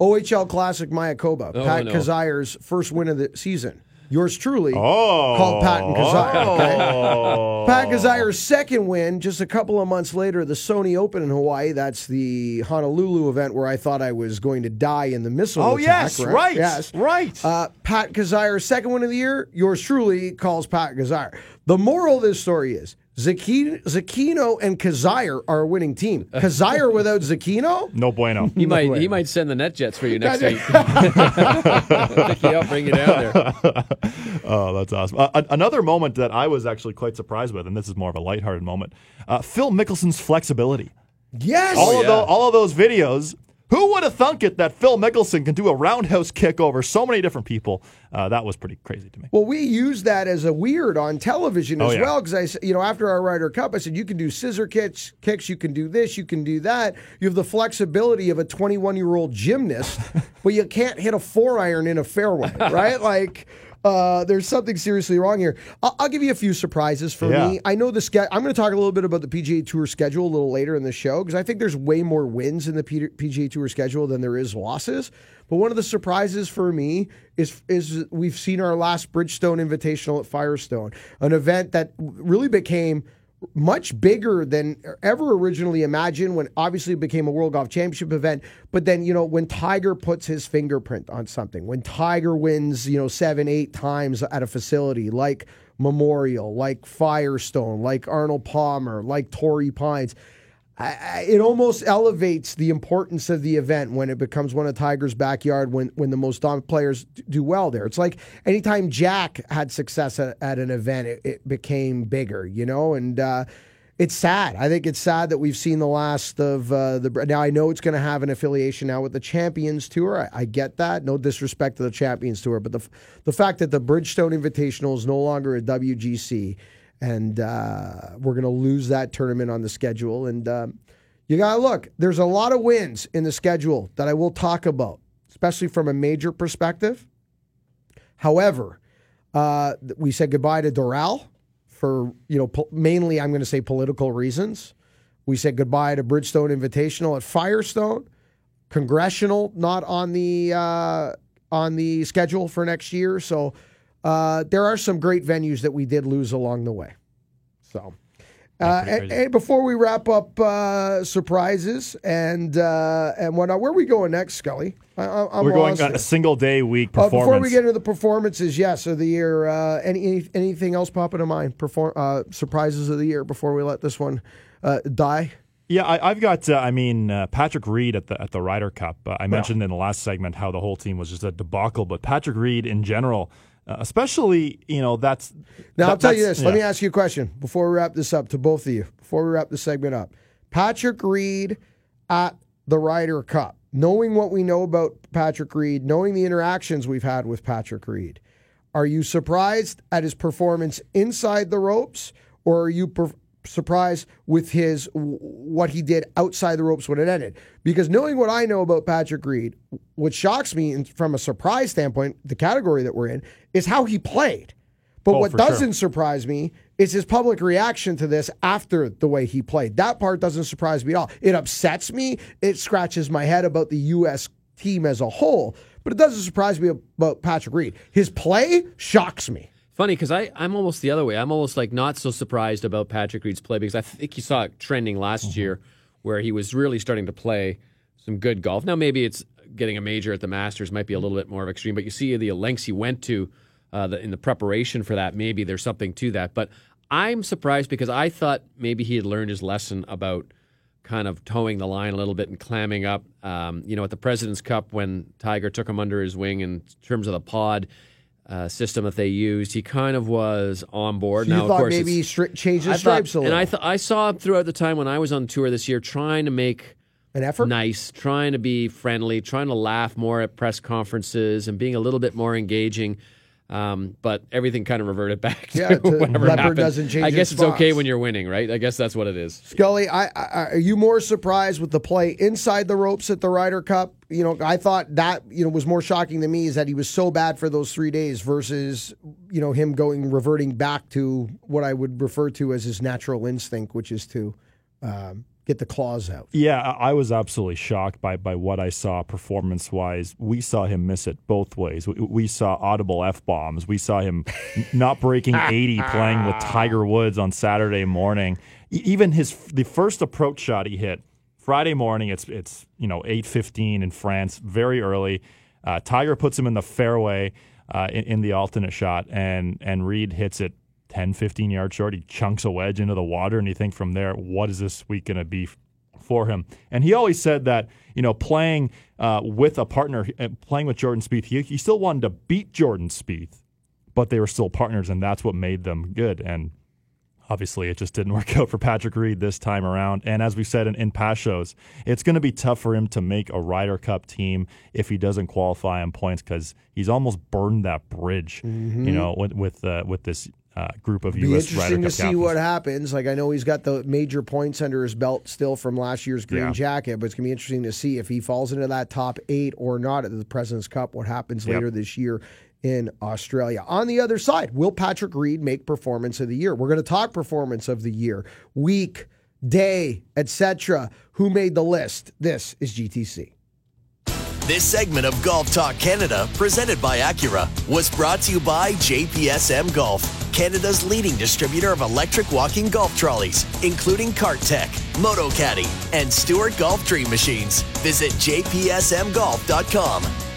OHL Classic Mayakoba, Oh, Pat no. Kizzire's first win of the season. Yours truly, oh, called Patton Kizzire. Okay? Oh. Pat Kizzire's second win, just a couple of months later, the Sony Open in Hawaii. That's the Honolulu event where I thought I was going to die in the missile Oh attack. yes, right, Yes. right. Uh, Pat Kizzire's second win of the year. Yours truly calls Pat Kizzire. The moral of this story is Zecchino, Zecchino and Kizzire are a winning team. [LAUGHS] Kizzire without Zecchino? No bueno. He might way. he might send the net jets for you next week. Pick you up, bring you down there. [LAUGHS] Oh, that's awesome. Uh, another moment that I was actually quite surprised with, and this is more of a lighthearted moment, uh, Phil Mickelson's flexibility. Yes. all, of yeah. tho- all of those videos. Who would have thunk it that Phil Mickelson can do a roundhouse kick over so many different people? Uh, that was pretty crazy to me. Well, we use that as a weird on television Oh, as yeah. well because I, you know, after our Ryder Cup, I said you can do scissor kicks, kicks, you can do this, you can do that. You have the flexibility of a 21 year old gymnast, [LAUGHS] but you can't hit a four iron in a fairway, right? Like. Uh, there's something seriously wrong here. I'll, I'll give you a few surprises for Yeah. me. I know the ske- I'm going to talk a little bit about the PGA Tour schedule a little later in the show because I think there's way more wins in the P- PGA Tour schedule than there is losses. But one of the surprises for me is is we've seen our last Bridgestone Invitational at Firestone, an event that really became much bigger than ever originally imagined when obviously it became a World Golf Championship event. But then, you know, when Tiger puts his fingerprint on something, when Tiger wins, you know, seven, eight times at a facility like Memorial, like Firestone, like Arnold Palmer, like Torrey Pines. I, I- it almost elevates the importance of the event when it becomes one of Tiger's backyard when when the most dominant players do well there. It's like anytime Jack had success at, at an event, it, it became bigger, you know, and uh, it's sad. I think it's sad that we've seen the last of uh, the. Now I know it's going to have an affiliation now with the Champions Tour. I, I get that. No disrespect to the Champions Tour, but the the fact that the Bridgestone Invitational is no longer a WGC and uh, we're going to lose that tournament on the schedule. And um, you got to look. There's a lot of wins in the schedule that I will talk about, especially from a major perspective. However, uh, we said goodbye to Doral for you know po- mainly I'm going to say political reasons. We said goodbye to Bridgestone Invitational at Firestone. Congressional not on the uh, on the schedule for next year. So uh, there are some great venues that we did lose along the way. So. Uh, and, and before we wrap up uh, surprises and uh, and whatnot, where are we going next, Scully? I, I, I'm We're going a single day week Uh, performance. before we get into the performances, yes, of the year. Uh, any, any anything else popping to mind? Perform uh, surprises of the year before we let this one uh, die. Yeah, I, I've got. Uh, I mean, uh, Patrick Reed at the at the Ryder Cup. Uh, I mentioned in the last segment how the whole team was just a debacle, but Patrick Reed in general, uh, especially, you know, that's. Now that- I'll tell you this. Let me ask you a question before we wrap this up to both of you. Before we wrap the segment up, Patrick Reed at the Ryder Cup. Knowing what we know about Patrick Reed, knowing the interactions we've had with Patrick Reed, are you surprised at his performance inside the ropes, or are you per- surprised with his what he did outside the ropes when it ended? Because knowing what I know about Patrick Reed, what shocks me from a surprise standpoint, the category that we're in, is how he played. But Oh, what doesn't surprise me is his public reaction to this after the way he played. That part doesn't surprise me at all. It upsets me. It scratches my head about the U.S. team as a whole, but it doesn't surprise me about Patrick Reed. His play shocks me. Funny because I I'm almost the other way. I'm almost like not so surprised about Patrick Reed's play because I think you saw it trending last year where he was really starting to play some good golf. Now maybe it's getting a major at the Masters might be a little bit more of extreme, but you see the lengths he went to uh, the, in the preparation for that. Maybe there's something to that, but I'm surprised because I thought maybe he had learned his lesson about kind of toeing the line a little bit and clamming up. Um, you know, at the President's Cup when Tiger took him under his wing in terms of the pod uh, system that they used, he kind of was on board. You now, of thought course, maybe he stri- changed his I thought- stripes a little. and I th- I saw throughout the time when I was on tour this year, trying to make An effort? nice, trying to be friendly, trying to laugh more at press conferences, and being a little bit more engaging. Um, but everything kind of reverted [LAUGHS] back to Yeah, to whatever leopard happened. doesn't change I guess its it's okay when you're winning, right? I guess that's what it is. Scully, I, I, are you more surprised with the play inside the ropes at the Ryder Cup? You know, I thought that you know was more shocking to me is that he was so bad for those three days versus you know him going reverting back to what I would refer to as his natural instinct, which is to um, get the claws out. Yeah, I I was absolutely shocked by by what I saw performance wise. We saw him miss it both ways. We, we saw audible f bombs. We saw him not breaking [LAUGHS] eighty playing with Tiger Woods on Saturday morning. Even his the first approach shot he hit Friday morning. It's it's you know eight fifteen in France, very early. Uh, Tiger puts him in the fairway uh, in, in the alternate shot, and and Reed hits it 10, 15 yards short. He chunks a wedge into the water, and you think from there, what is this week going to be for him? And he always said that, you know, playing uh, with a partner, uh, playing with Jordan Spieth, he, he still wanted to beat Jordan Spieth, but they were still partners, and that's what made them good. And obviously, it just didn't [LAUGHS] work out for Patrick Reed this time around. And as we said in, in past shows, it's going to be tough for him to make a Ryder Cup team if he doesn't qualify on points because he's almost burned that bridge, you know, with with, uh, with this uh, group of Be U.S. Ryder interesting to see captains. what happens. Like I know he's got the major points under his belt still from last year's green Yeah. jacket, but it's gonna be interesting to see if he falls into that top eight or not at the President's Cup. What happens Yep. later this year in Australia? On the other side, will Patrick Reed make Performance of the Year? We're going to talk Performance of the Year, week, day, etc. Who made the list? This is GTC. This segment of Golf Talk Canada, presented by Acura, was brought to you by JPSM Golf, Canada's leading distributor of electric walking golf trolleys, including Cart Tech, Moto Caddy, and Stewart Golf Dream Machines. Visit jpsmgolf.com.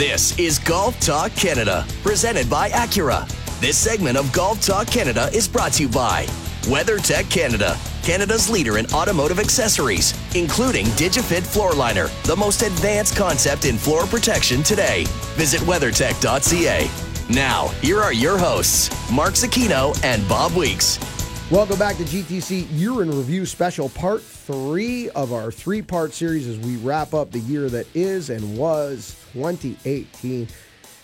This is Golf Talk Canada, presented by Acura. This segment of Golf Talk Canada is brought to you by WeatherTech Canada, Canada's leader in automotive accessories, including DigiFit Floor Liner, the most advanced concept in floor protection today. Visit weathertech.ca. Now, here are your hosts, Mark Zecchino and Bob Weeks. Welcome back to GTC Year in Review Special, part three of our three part series as we wrap up the year that is and was 2018.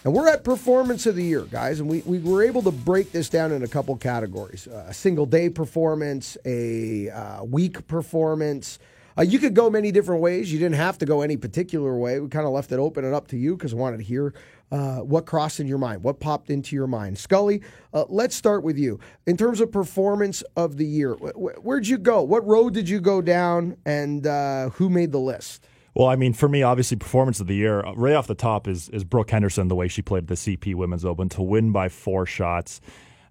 And we're at Performance of the Year, guys, and we, we were able to break this down in a couple categories uh, a single day performance, a uh, week performance. Uh, you could go many different ways. You didn't have to go any particular way. We kind of left it open and up to you because I wanted to hear uh, what crossed in your mind, what popped into your mind. Scully, uh, let's start with you. In terms of performance of the year, wh- wh- where'd you go? What road did you go down, and uh, who made the list? Well, I mean, for me, obviously, performance of the year, uh, right off the top, is is Brooke Henderson. The way she played the CP Women's Open to win by four shots,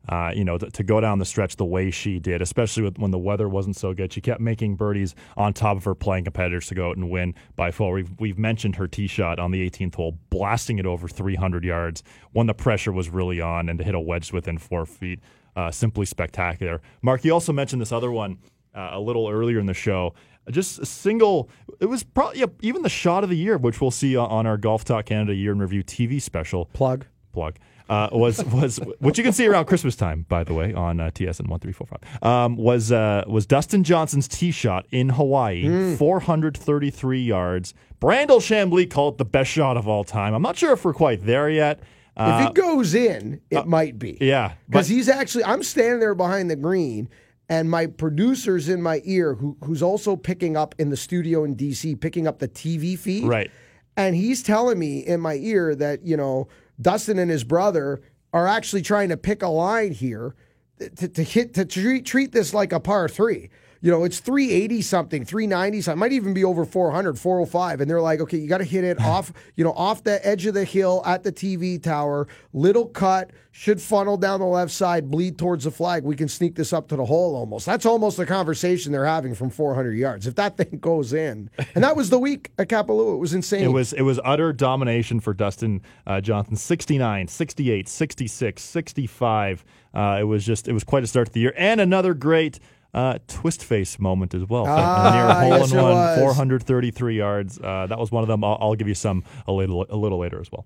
uh, you know, to, to go down the stretch the way she did, especially with, when the weather wasn't so good. She kept making birdies on top of her playing competitors to go out and win by four. We've we've mentioned her tee shot on the 18th hole, blasting it over 300 yards when the pressure was really on, and to hit a wedge within four feet, uh, simply spectacular. Mark, you also mentioned this other one uh, a little earlier in the show. Just a single. It was probably yeah, even the shot of the year, which we'll see on- on our Golf Talk Canada Year in Review TV special. Plug. Plug uh, was was which you can see around Christmas time, by the way, on uh, TSN one three four five. Um, was uh, was Dustin Johnson's tee shot in Hawaii, four hundred thirty three yards. Brandel Chamblee called it the best shot of all time. I'm not sure if we're quite there yet. Uh, if it goes in, it might be. yeah, Because he's actually, I'm standing there behind the green, and my producer's in my ear, who, who's also picking up in the studio in DC, picking up the TV feed. right. And he's telling me in my ear that, you know, Dustin and his brother are actually trying to pick a line here to, to hit, to treat, treat this like a par three. You know, it's 380 something, 390 something, might even be over 400, 405. And they're like, okay, you got to hit it [LAUGHS] off, you know, off the edge of the hill at the TV tower, little cut, should funnel down the left side, bleed towards the flag. We can sneak this up to the hole almost. That's almost the conversation they're having from 400 yards. If that [LAUGHS] thing goes in, and that was the week at Kapalua, it was insane. It was it was utter domination for Dustin uh, Johnson 69, 68, 66, 65. Uh, it was just it was quite a start to the year and another great uh, twist face moment as well. Ah, a near hole yes, in one, was. 433 yards. Uh, that was one of them. I'll, I'll give you some a little a little later as well.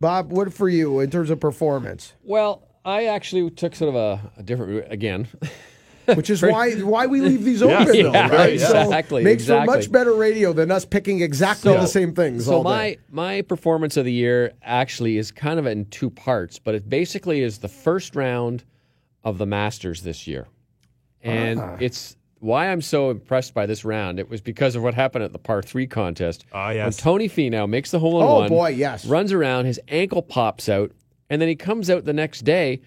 Bob, what for you in terms of performance? Well, I actually took sort of a, a different route again. [LAUGHS] Which is why why we leave these open, Yeah, though, yeah, right? exactly, So makes for exactly. much better radio than us picking exactly So- the same things So all my my performance of the year actually is kind of in two parts, but it basically is the first round of the Masters this year, and Ah. it's why I'm so impressed by this round. It was because of what happened at the par three contest. Ah, when yes. Tony Finau makes the hole in Oh, one. boy, yes. runs around, his ankle pops out, and then he comes out the next day.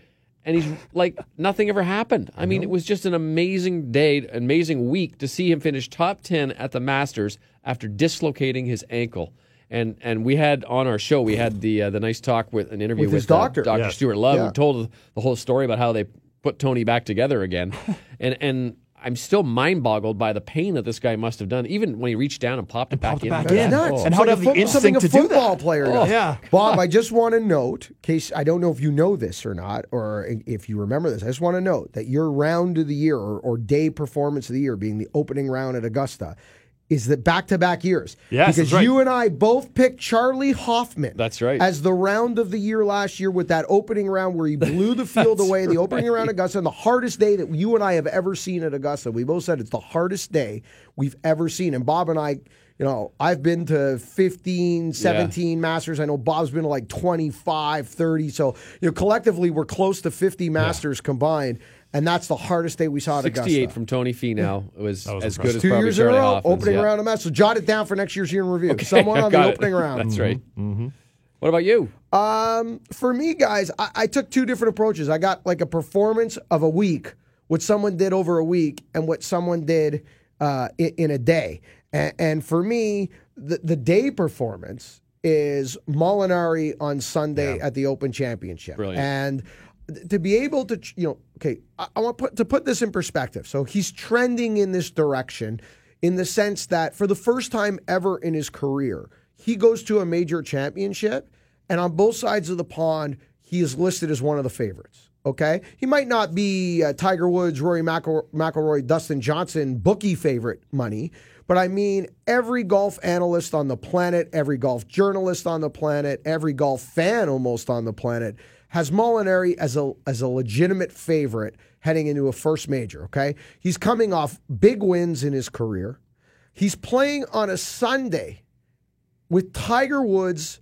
And he's like nothing ever happened. I mean, it was just an amazing day, amazing week to see him finish top ten at the Masters after dislocating his ankle. And and we had on our show we had the uh, the nice talk with an interview With with, his doctor. uh, Dr. Yes. Stuart Love, Yeah. who told the whole story about how they put Tony back together again. [LAUGHS] and and I'm still mind boggled by the pain that this guy must have done, even when he reached down and popped it back popped it in. back That's in. nuts. Oh. And It's how like to have the something instinct a to do football that. player Oh, does. yeah. Bob, I just want to note, in case I don't know if you know this or not, or if you remember this, I just want to note that your round of the year or, or day performance of the year, being the opening round at Augusta, is that back-to-back years. Yes, because right. you and I both picked Charley Hoffman. That's right. As the round of the year last year with that opening round where he blew the [LAUGHS] field away, the opening round at Augusta, and the hardest day that you and I have ever seen at Augusta. We both said it's the hardest day we've ever seen. And Bob and I, you know, I've been to 15, 17 Masters. I know Bob's been to like 25, 30. So, you know, collectively we're close to 50 Masters combined. And that's the hardest day we saw at 68 Augusta. from Tony Finau was, was as good as Two probably years Charley in a row, Hoffman's, opening yeah. round of Masters. So jot it down for next year's year in review. Okay, Someone on the [LAUGHS] got it. opening round. That's right. What about you? Um, for me, guys, I, I took two different approaches. I got like a performance of a week, what someone did over a week, and what someone did uh, in, in a day. And, and for me, the, the day performance is Molinari on Sunday at the Open Championship. Brilliant. And th- to be able to, you know, okay, I, I want put, to put this in perspective. So he's trending in this direction in the sense that for the first time ever in his career, he goes to a major championship, and on both sides of the pond, he is listed as one of the favorites. Okay, he might not be uh, Tiger Woods, Rory McIl- McIlroy, Dustin Johnson bookie favorite money, but I mean every golf analyst on the planet, every golf journalist on the planet, every golf fan almost on the planet has Molinari as a as a legitimate favorite heading into a first major. Okay, he's coming off big wins in his career. He's playing on a Sunday with Tiger Woods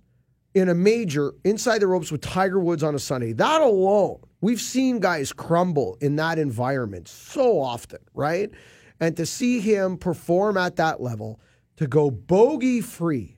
in a major inside the ropes with Tiger Woods on a Sunday. That alone, we've seen guys crumble in that environment so often, right? And to see him perform at that level, to go bogey free,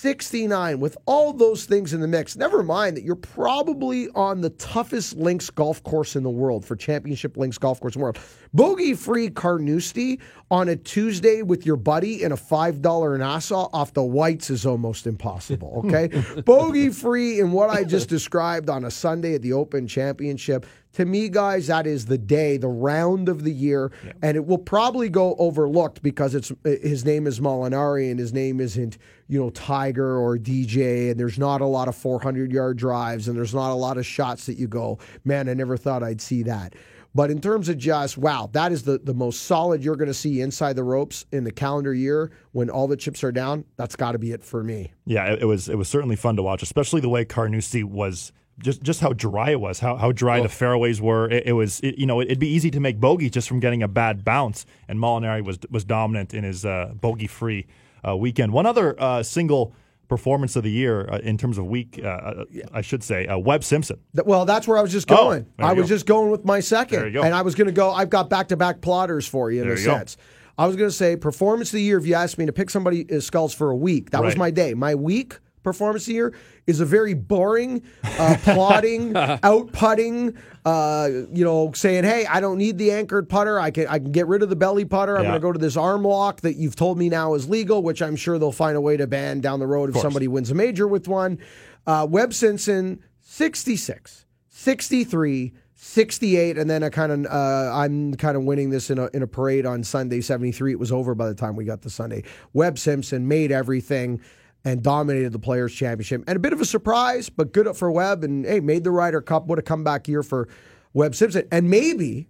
69 with all those things in the mix. Never mind that you're probably on the toughest links golf course in the world for championship links golf course in the world. Bogey free Carnoustie on a Tuesday with your buddy in a $5 Nassau off the whites is almost impossible, okay? [LAUGHS] Bogey free in what I just described on a Sunday at the Open Championship. To me, guys, that is the day, the round of the year, and it will probably go overlooked because it's uh, his name is Molinari and his name isn't you know Tiger or DJ, and there's not a lot of 400 yard drives and there's not a lot of shots that you go, man, I never thought I'd see that. But in terms of just wow, that is the the most solid you're going to see inside the ropes in the calendar year when all the chips are down. That's got to be it for me. Yeah, it, it was it was certainly fun to watch, especially the way Carnoustie was just just how dry it was, how how dry the fairways were. It, it was it, you know it'd be easy to make bogey just from getting a bad bounce, and Molinari was was dominant in his uh, bogey free uh, weekend. One other uh, single performance of the year uh, in terms of week, uh, I should say, uh, Webb Simpson. Well, that's where I was just Oh, going. there I was go. just going with my second. Go. And I was going to go, I've got back to back plotters for you in There a you go. sense. I was going to say performance of the year, if you asked me to pick somebody uh, skulls for a week, that was my day. My week performance year is a very boring, uh, [LAUGHS] plodding, out putting, uh, you know, saying, hey, I don't need the anchored putter. I can, I can get rid of the belly putter. I'm Yeah. going to go to this arm lock that you've told me now is legal, which I'm sure they'll find a way to ban down the road if somebody wins a major with one. Uh, Webb Simpson, 66, 63, 68, and then I kind of uh, I'm kind of winning this in a in a parade on Sunday, 73. It was over by the time we got to Sunday. Webb Simpson made everything and dominated the Players Championship, and a bit of a surprise, but good for Webb, and hey, made the Ryder Cup. What a comeback year for Webb Simpson, and maybe.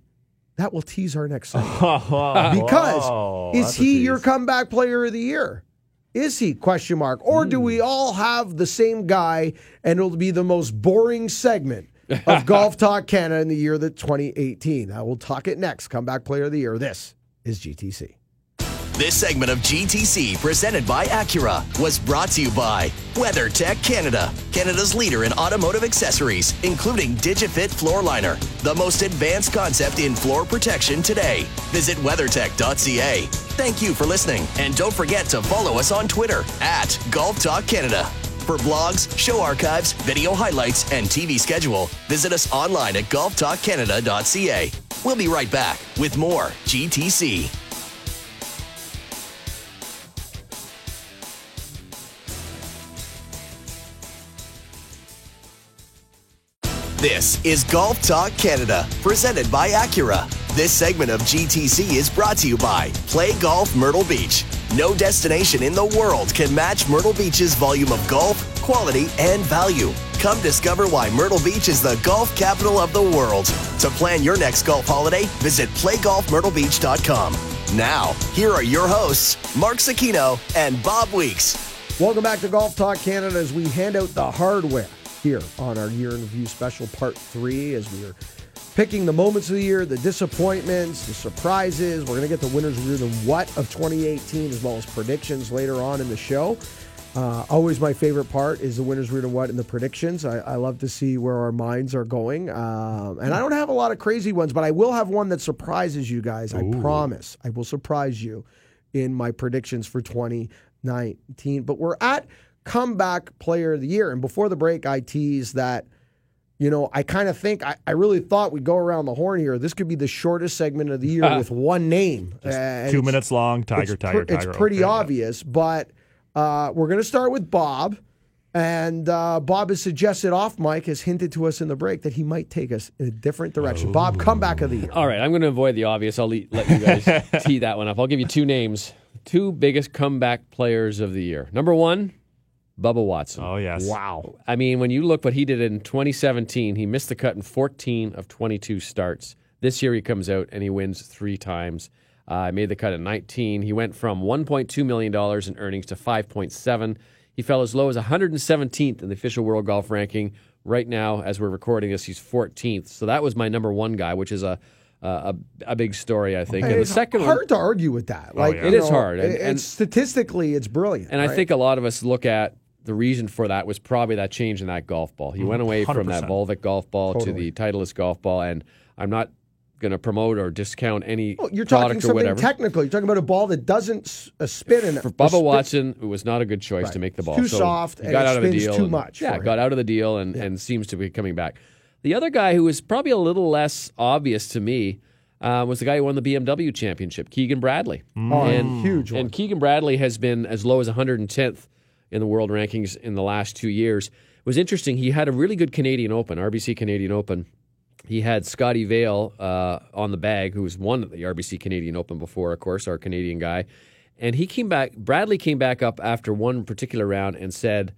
That will tease our next segment. [LAUGHS] Because Oh, is he your comeback player of the year? Is he? Question mark. Or do Hmm. we all have the same guy and it'll be the most boring segment of [LAUGHS] Golf Talk Canada in the year that 2018? I will talk it next. Comeback player of the year. This is GTC. This segment of GTC, presented by Acura, was brought to you by WeatherTech Canada, Canada's leader in automotive accessories, including DigiFit Floor Liner, the most advanced concept in floor protection today. Visit WeatherTech.ca. Thank you for listening, and don't forget to follow us on Twitter at Golf Talk Canada. For blogs, show archives, video highlights, and TV schedule, visit us online at golftalkcanada.ca. We'll be right back with more GTC. This is Golf Talk Canada, presented by Acura. This segment of GTC is brought to you by Play Golf Myrtle Beach. No destination in the world can match Myrtle Beach's volume of golf, quality, and value. Come discover why Myrtle Beach is the golf capital of the world. To plan your next golf holiday, visit playgolfmyrtlebeach.com. Now, here are your hosts, Mark Zecchino and Bob Weeks. Welcome back to Golf Talk Canada as we hand out the hardware here on our year in review special part three as we are picking the moments of the year, the disappointments, the surprises. We're going to get the winners of the what of 2018 as well as predictions later on in the show. Uh, always my favorite part is the winners read and what and the predictions. I, I, love to see where our minds are going. Um, and I don't have a lot of crazy ones, but I will have one that surprises you guys. I promise. I will surprise you in my predictions for 2019. But we're at comeback player of the year. And before the break, I teased that – you know, I kind of think I, I, really thought we'd go around the horn here. This could be the shortest segment of the year [LAUGHS] with one name. Uh, two minutes long. Tiger, Tiger, pr- Tiger. It's pretty okay, obvious, yeah. but uh, we're going to start with Bob. And uh, Bob has suggested off Mike has hinted to us in the break that he might take us in a different direction. Oh. Bob, comeback of the year. All right, I'm going to avoid the obvious. I'll let you guys [LAUGHS] tee that one up. I'll give you two names. Two biggest comeback players of the year. Number one, Bubba Watson. Oh, yes. Wow. I mean, when you look what he did in 2017, he missed the cut in 14 of 22 starts. This year he comes out and he wins three times. I uh, made the cut at 19. He went from 1.2 million dollars in earnings to 5.7. He fell as low as 117th in the official world golf ranking. Right now, as we're recording this, he's 14th. So that was my number one guy, which is a a, a big story, I think. And, and the second hard one, to argue with that. Like oh, yeah. it is know, hard, and, and, and, statistically, it's brilliant. And right? I think a lot of us look at the reason for that was probably that change in that golf ball. He mm, went away 100%. from that Volvik golf ball totally. to the Titleist golf ball, and I'm not going to promote or discount any well, you're talking something whatever. technical. You're talking about a ball that doesn't uh, spin in it. For Bubba Watson, it was not a good choice right. to make the ball too so soft. got out of the deal. Too and, much. Yeah, got out of the deal and, yeah. and seems to be coming back. The other guy who was probably a little less obvious to me uh, was the guy who won the BMW championship, Keegan Bradley. Mm. Oh, and, huge one. And Keegan Bradley has been as low as 110th in the world rankings in the last two years. It was interesting. He had a really good Canadian Open, RBC Canadian Open. He had Scotty Vail uh, on the bag, who's won the RBC Canadian Open before, of course, our Canadian guy. And he came back, Bradley came back up after one particular round and said,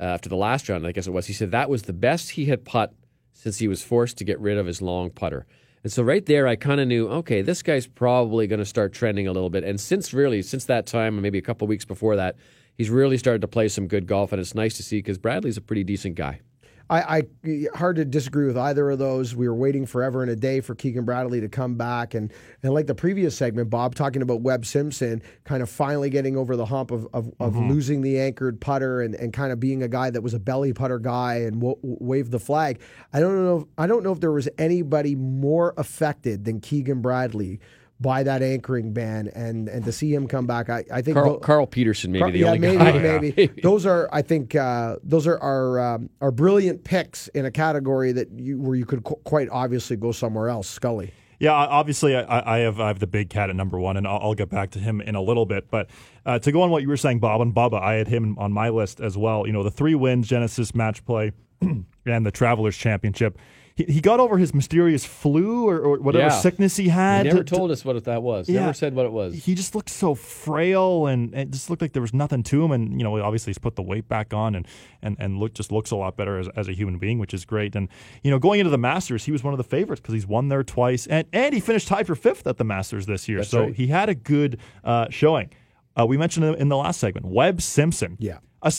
uh, after the last round, I guess it was, he said that was the best he had putt since he was forced to get rid of his long putter. And so right there, I kind of knew, okay, this guy's probably going to start trending a little bit. And since really, since that time, maybe a couple weeks before that, he's really started to play some good golf, and it's nice to see because Bradley's a pretty decent guy. I, I, hard to disagree with either of those. We were waiting forever and a day for Keegan Bradley to come back, and and like the previous segment, Bob talking about Webb Simpson, kind of finally getting over the hump of of, of mm-hmm. losing the anchored putter and, and kind of being a guy that was a belly putter guy and w- waved the flag. I don't know. If, I don't know if there was anybody more affected than Keegan Bradley by that anchoring ban and and to see him come back I, I think Carl, Carl Pettersson maybe Carl, the yeah, only maybe, guy. maybe [LAUGHS] those are I think uh, those are our um, our brilliant picks in a category that you where you could qu- quite obviously go somewhere else Scully yeah, obviously, I, I, have I have the big cat at number one, and I'll, I'll get back to him in a little bit. But uh, to go on what you were saying, Bob and Bubba, I had him on my list as well. You know, the three wins, Genesis match play, [CLEARS THROAT] and the Travelers Championship he, he got over his mysterious flu or, or whatever yeah. sickness he had. He never to, told us what that was. Yeah, never said what it was. He just looked so frail and it just looked like there was nothing to him. And you know, obviously he's put the weight back on and and and look just looks a lot better as, as a human being, which is great. And you know, going into the Masters, he was one of the favorites because he's won there twice and and he finished tied for fifth at the Masters this year. That's so right. he had a good uh, showing. Uh, we mentioned in the last segment, Webb Simpson. Yeah. A,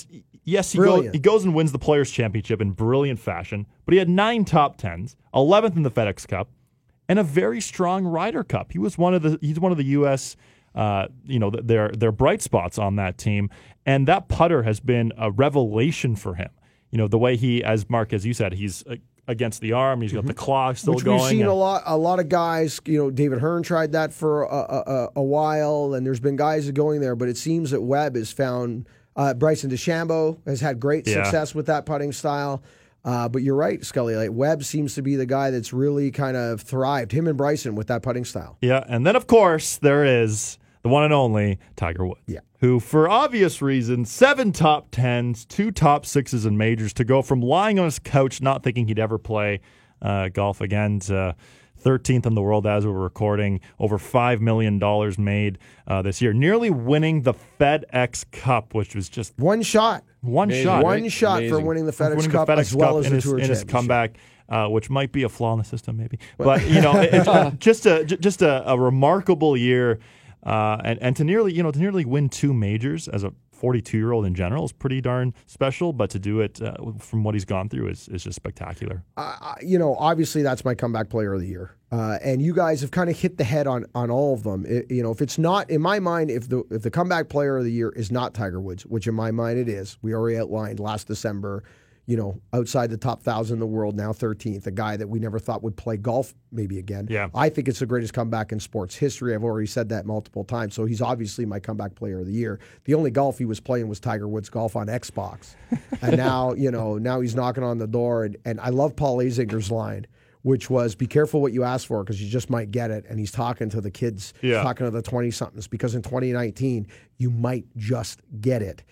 yes, he, go, he goes and wins the Players' Championship in brilliant fashion, but he had nine top tens, 11th in the FedEx Cup, and a very strong Ryder Cup. He was one of the he's one of the U.S. Uh, you know their their bright spots on that team, and that putter has been a revelation for him. You know the way he, as Mark, as you said, he's uh, against the arm. He's got mm-hmm. the claw still Which going. We've seen a lot. A lot of guys. You know, David Hearn tried that for a, a, a while, and there's been guys going there. But it seems that Webb has found uh, Bryson DeChambeau has had great yeah. success with that putting style. Uh, but you're right, Scully. Like Webb seems to be the guy that's really kind of thrived. Him and Bryson with that putting style. Yeah, and then of course there is the one and only Tiger Woods. Yeah. Who, for obvious reasons, seven top tens, two top sixes in majors, to go from lying on his couch not thinking he'd ever play uh, golf again. To, 13th in the world as we're recording, over $5 million made uh, this year, nearly winning the FedEx Cup, which was just One shot. one Amazing, shot. One right? shot for winning the FedEx winning Cup the FedEx as well Cup as the his, Tour in his comeback, uh, which might be a flaw in the system, maybe. But you know, it, it- [LAUGHS] just a just a, a remarkable year, uh, and and to nearly you know to nearly win two majors as a 42 year old in general is pretty darn special. But to do it uh, from what he's gone through is is just spectacular. I- you know, obviously that's my comeback player of the year, uh, and you guys have kind of hit the head on on all of them. It- you know, if it's not in my mind, if the if the comeback player of the year is not Tiger Woods, which in my mind it is, we already outlined last December. You know, outside the top thousand in the world, now 13th, a guy that we never thought would play golf maybe again. Yeah. I think it's the greatest comeback in sports history. I've already said that multiple times. So he's obviously my comeback player of the year. The only golf he was playing was Tiger Woods golf on Xbox. [LAUGHS] and now, you know, now he's knocking on the door. And, and I love Paul Azinger's line, which was be careful what you ask for because you just might get it. And he's talking to the kids, Yeah. talking to the 20 somethings because in 2019, you might just get it.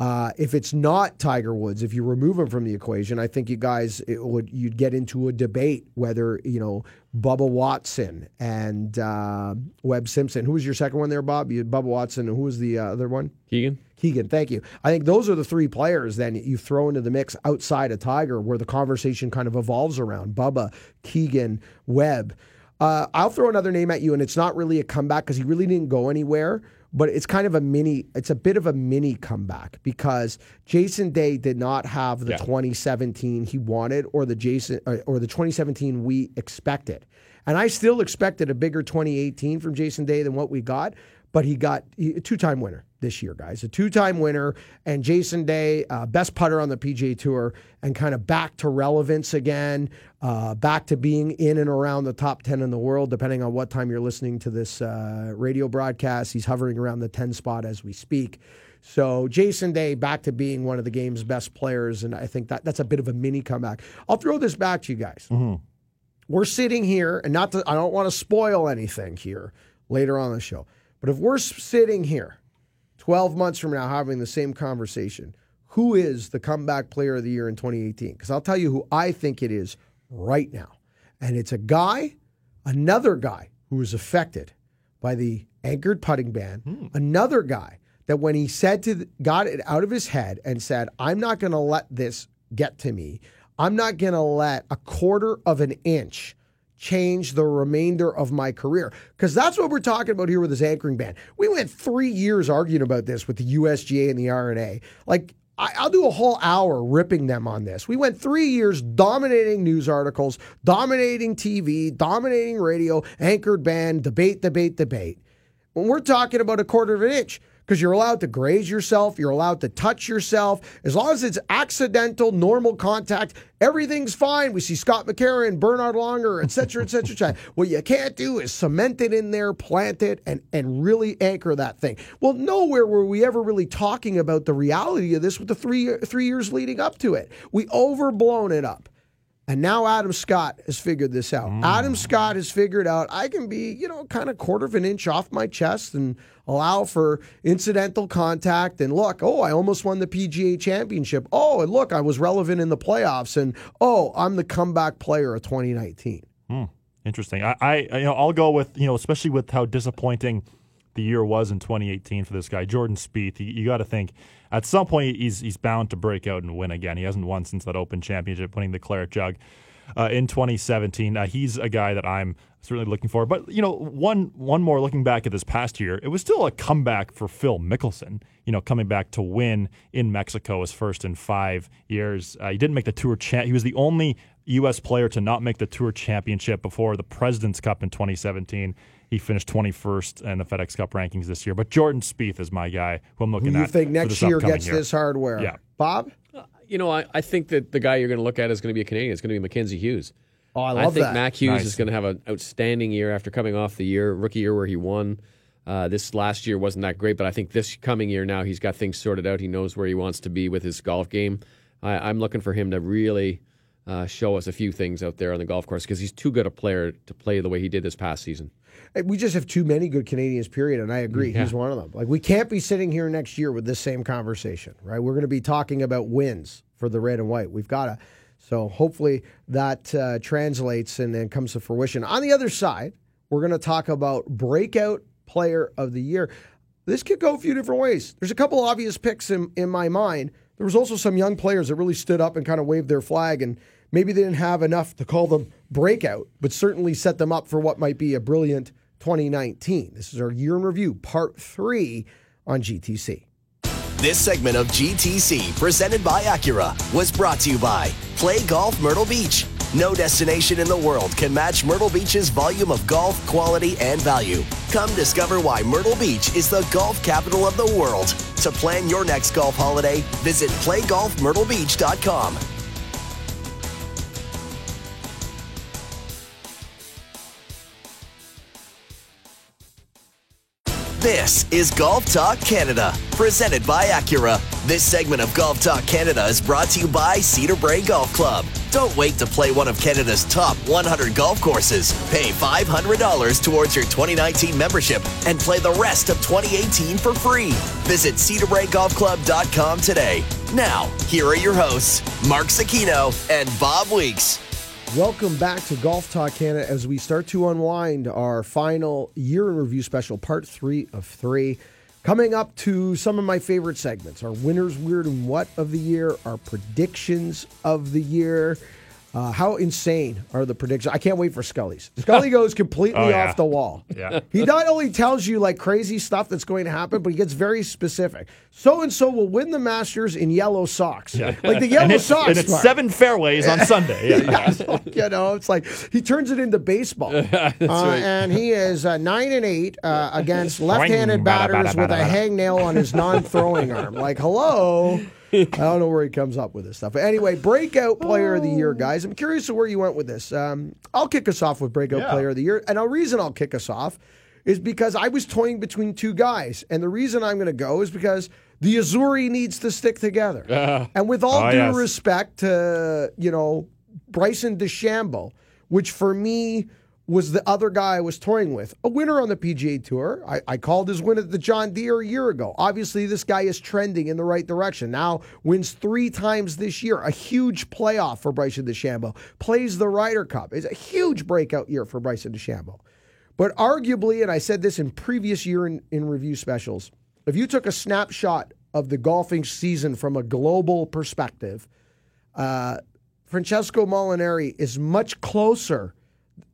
Uh, if it's not Tiger Woods, if you remove him from the equation, I think you guys it would you'd get into a debate whether you know Bubba Watson and uh, Webb Simpson. Who was your second one there, Bob? You Bubba Watson, and who was the uh, other one? Keegan? Keegan, thank you. I think those are the three players then you throw into the mix outside of Tiger where the conversation kind of evolves around Bubba, Keegan, Webb. Uh, I'll throw another name at you, and it's not really a comeback because he really didn't go anywhere, but it's kind of a mini, it's a bit of a mini comeback because Jason Day did not have the Yeah. 2017 he wanted or the Jason or, or the 2017 we expected. And I still expected a bigger 2018 from Jason Day than what we got, but he got a two-time winner this year, guys. A two-time winner and Jason Day, uh, best putter on the PGA Tour, and kind of back to relevance again, uh, back to being in and around the top 10 in the world, depending on what time you're listening to this uh, radio broadcast. He's hovering around the 10 spot as we speak. So Jason Day back to being one of the game's best players, and I think that that's a bit of a mini comeback. I'll throw this back to you guys we're sitting here, and not to, I don't want to spoil anything here later on the show, but if we're sitting here 12 months from now having the same conversation, who is the comeback player of the year in 2018? Because I'll tell you who I think it is right now. And it's a guy, another guy who was affected by the anchored putting ban, hmm. another guy that when he said to, the, got it out of his head and said, I'm not going to let this get to me. I'm not going to let a quarter of an inch change the remainder of my career. Because that's what we're talking about here with this anchoring ban. We went three years arguing about this with the USGA and the RNA. Like, I, I'll do a whole hour ripping them on this. We went three years dominating news articles, dominating TV, dominating radio, anchored ban, debate, debate, debate. When we're talking about a quarter of an inch, because you're allowed to graze yourself, you're allowed to touch yourself. As long as it's accidental, normal contact, everything's fine. We see Scott McCarron, Bernhard Langer, et cetera, et cetera, et cetera. What you can't do is cement it in there, plant it, and, and really anchor that thing. Well, nowhere were we ever really talking about the reality of this with the three, three years leading up to it. We overblown it up. And now Adam Scott has figured this out. Mm. Adam Scott has figured out I can be, you know, kind of quarter of an inch off my chest and allow for incidental contact. And look, oh, I almost won the PGA championship. Oh, and look, I was relevant in the playoffs. And oh, I'm the comeback player of 2019. Hmm. Interesting. I, I you know I'll go with you know especially with how disappointing the year was in 2018 for this guy Jordan Spieth. You, you got to think at some point he's he's bound to break out and win again. He hasn't won since that Open Championship, winning the Claret Jug uh, in 2017. Uh, he's a guy that I'm certainly looking for. But you know, one one more looking back at this past year, it was still a comeback for Phil Mickelson. You know, coming back to win in Mexico, his first in five years. Uh, he didn't make the Tour champ. He was the only U.S. player to not make the Tour Championship before the President's Cup in 2017. He finished 21st in the FedEx Cup rankings this year. But Jordan Spieth is my guy who I'm looking at. Who you at. think for next this year gets year. this hardware? Yeah. Bob? You know, I, I think that the guy you're going to look at is going to be a Canadian. It's going to be Mackenzie Hughes. Oh, I love I think that. Mac Hughes Nice. is going to have an outstanding year after coming off the year rookie year where he won. Uh, this last year wasn't that great, but I think this coming year now he's got things sorted out. He knows where he wants to be with his golf game. I, I'm looking for him to really uh, show us a few things out there on the golf course because he's too good a player to play the way he did this past season. Hey, We just have too many good Canadians, period. And I agree. He's one of them. Like, we can't be sitting here next year with this same conversation, right? We're going to be talking about wins for the red and white. We've got to So hopefully that uh, translates and then comes to fruition. On the other side, we're going to talk about breakout player of the year. This could go a few different ways. There's a couple obvious picks in, in my mind. There was also some young players that really stood up and kind of waved their flag, and maybe they didn't have enough to call them breakout, but certainly set them up for what might be a brilliant 2019. This is our year in review, part three on GTC. This segment of GTC, presented by Acura, was brought to you by Play Golf Myrtle Beach. No destination in the world can match Myrtle Beach's volume of golf, quality, and value. Come discover why Myrtle Beach is the golf capital of the world. To plan your next golf holiday, visit playgolfmyrtlebeach.com. This is Golf Talk Canada, presented by Acura. This segment of Golf Talk Canada is brought to you by Cedar Brae Golf Club. Don't wait to play one of Canada's top 100 golf courses. Pay $500 towards your 2019 membership and play the rest of 2018 for free. Visit cedarbraegolfclub.com today. Now, here are your hosts, Mark Zecchino and Bob Weeks. Welcome back to Golf Talk Canada as we start to unwind our final year in review special, part three of three. Coming up to some of my favorite segments our winners, weird, and what of the year, our predictions of the year. Uh, how insane are the predictions? I can't wait for Scully's. Scully [LAUGHS] goes completely Oh, yeah. off the wall. Yeah. He not only tells you like crazy stuff that's going to happen, but he gets very specific. So and so will win the Masters in yellow socks. Yeah. Like the [LAUGHS] yellow and socks. and it's part. seven fairways on Sunday. Yeah. [LAUGHS] you know, it's like he turns it into baseball. Uh, And he is uh, nine and eight uh, against left-handed batters with a hangnail on his non-throwing arm. Like, hello. I don't know where he comes up with this stuff. But anyway, breakout player of the year, guys. I'm curious to where you went with this. Um, I'll kick us off with breakout Yeah. player of the year, and the reason I'll kick us off is because I was toying between two guys, and the reason I'm going to go is because the Azzurri needs to stick together. and with all Oh, due yes. respect to you know Bryson DeChambeau, which for me was the other guy I was toying with, a winner on the PGA Tour. I, I called his win at the John Deere a year ago. Obviously, this guy is trending in the right direction. Now wins three times this year, a huge playoff for Bryson DeChambeau. Plays the Ryder Cup. It's a huge breakout year for Bryson DeChambeau. But arguably, and I said this in previous year in, in review specials, if you took a snapshot of the golfing season from a global perspective, uh, Francesco Molinari is much closer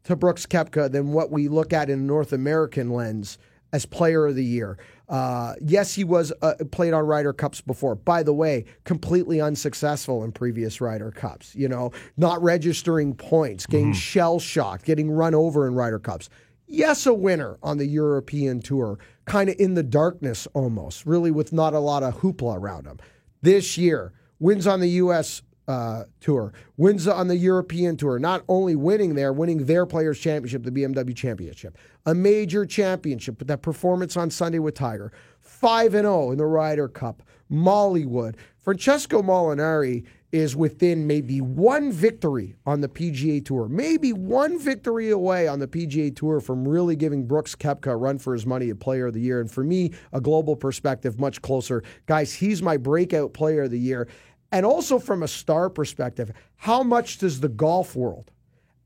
to Brooks Koepka than what we look at in North American lens as player of the year. Uh, yes, he was uh, played on Ryder Cups before. By the way, completely unsuccessful in previous Ryder Cups. You know, not registering points, getting shell shocked, getting run over in Ryder Cups. Yes, a winner on the European Tour, kind of in the darkness almost, really with not a lot of hoopla around him. This year, wins on the U.S uh, tour, wins on the European tour, not only winning there, winning their Players Championship, the BMW Championship, a major championship, but that performance on Sunday with Tiger, 5 and 0 in the Ryder Cup, Mollywood. Francesco Molinari is within maybe one victory on the PGA Tour, maybe one victory away on the PGA Tour from really giving Brooks Koepka a run for his money at Player of the Year. And for me, a global perspective, much closer. Guys, he's my breakout Player of the Year. And also from a star perspective, how much does the golf world,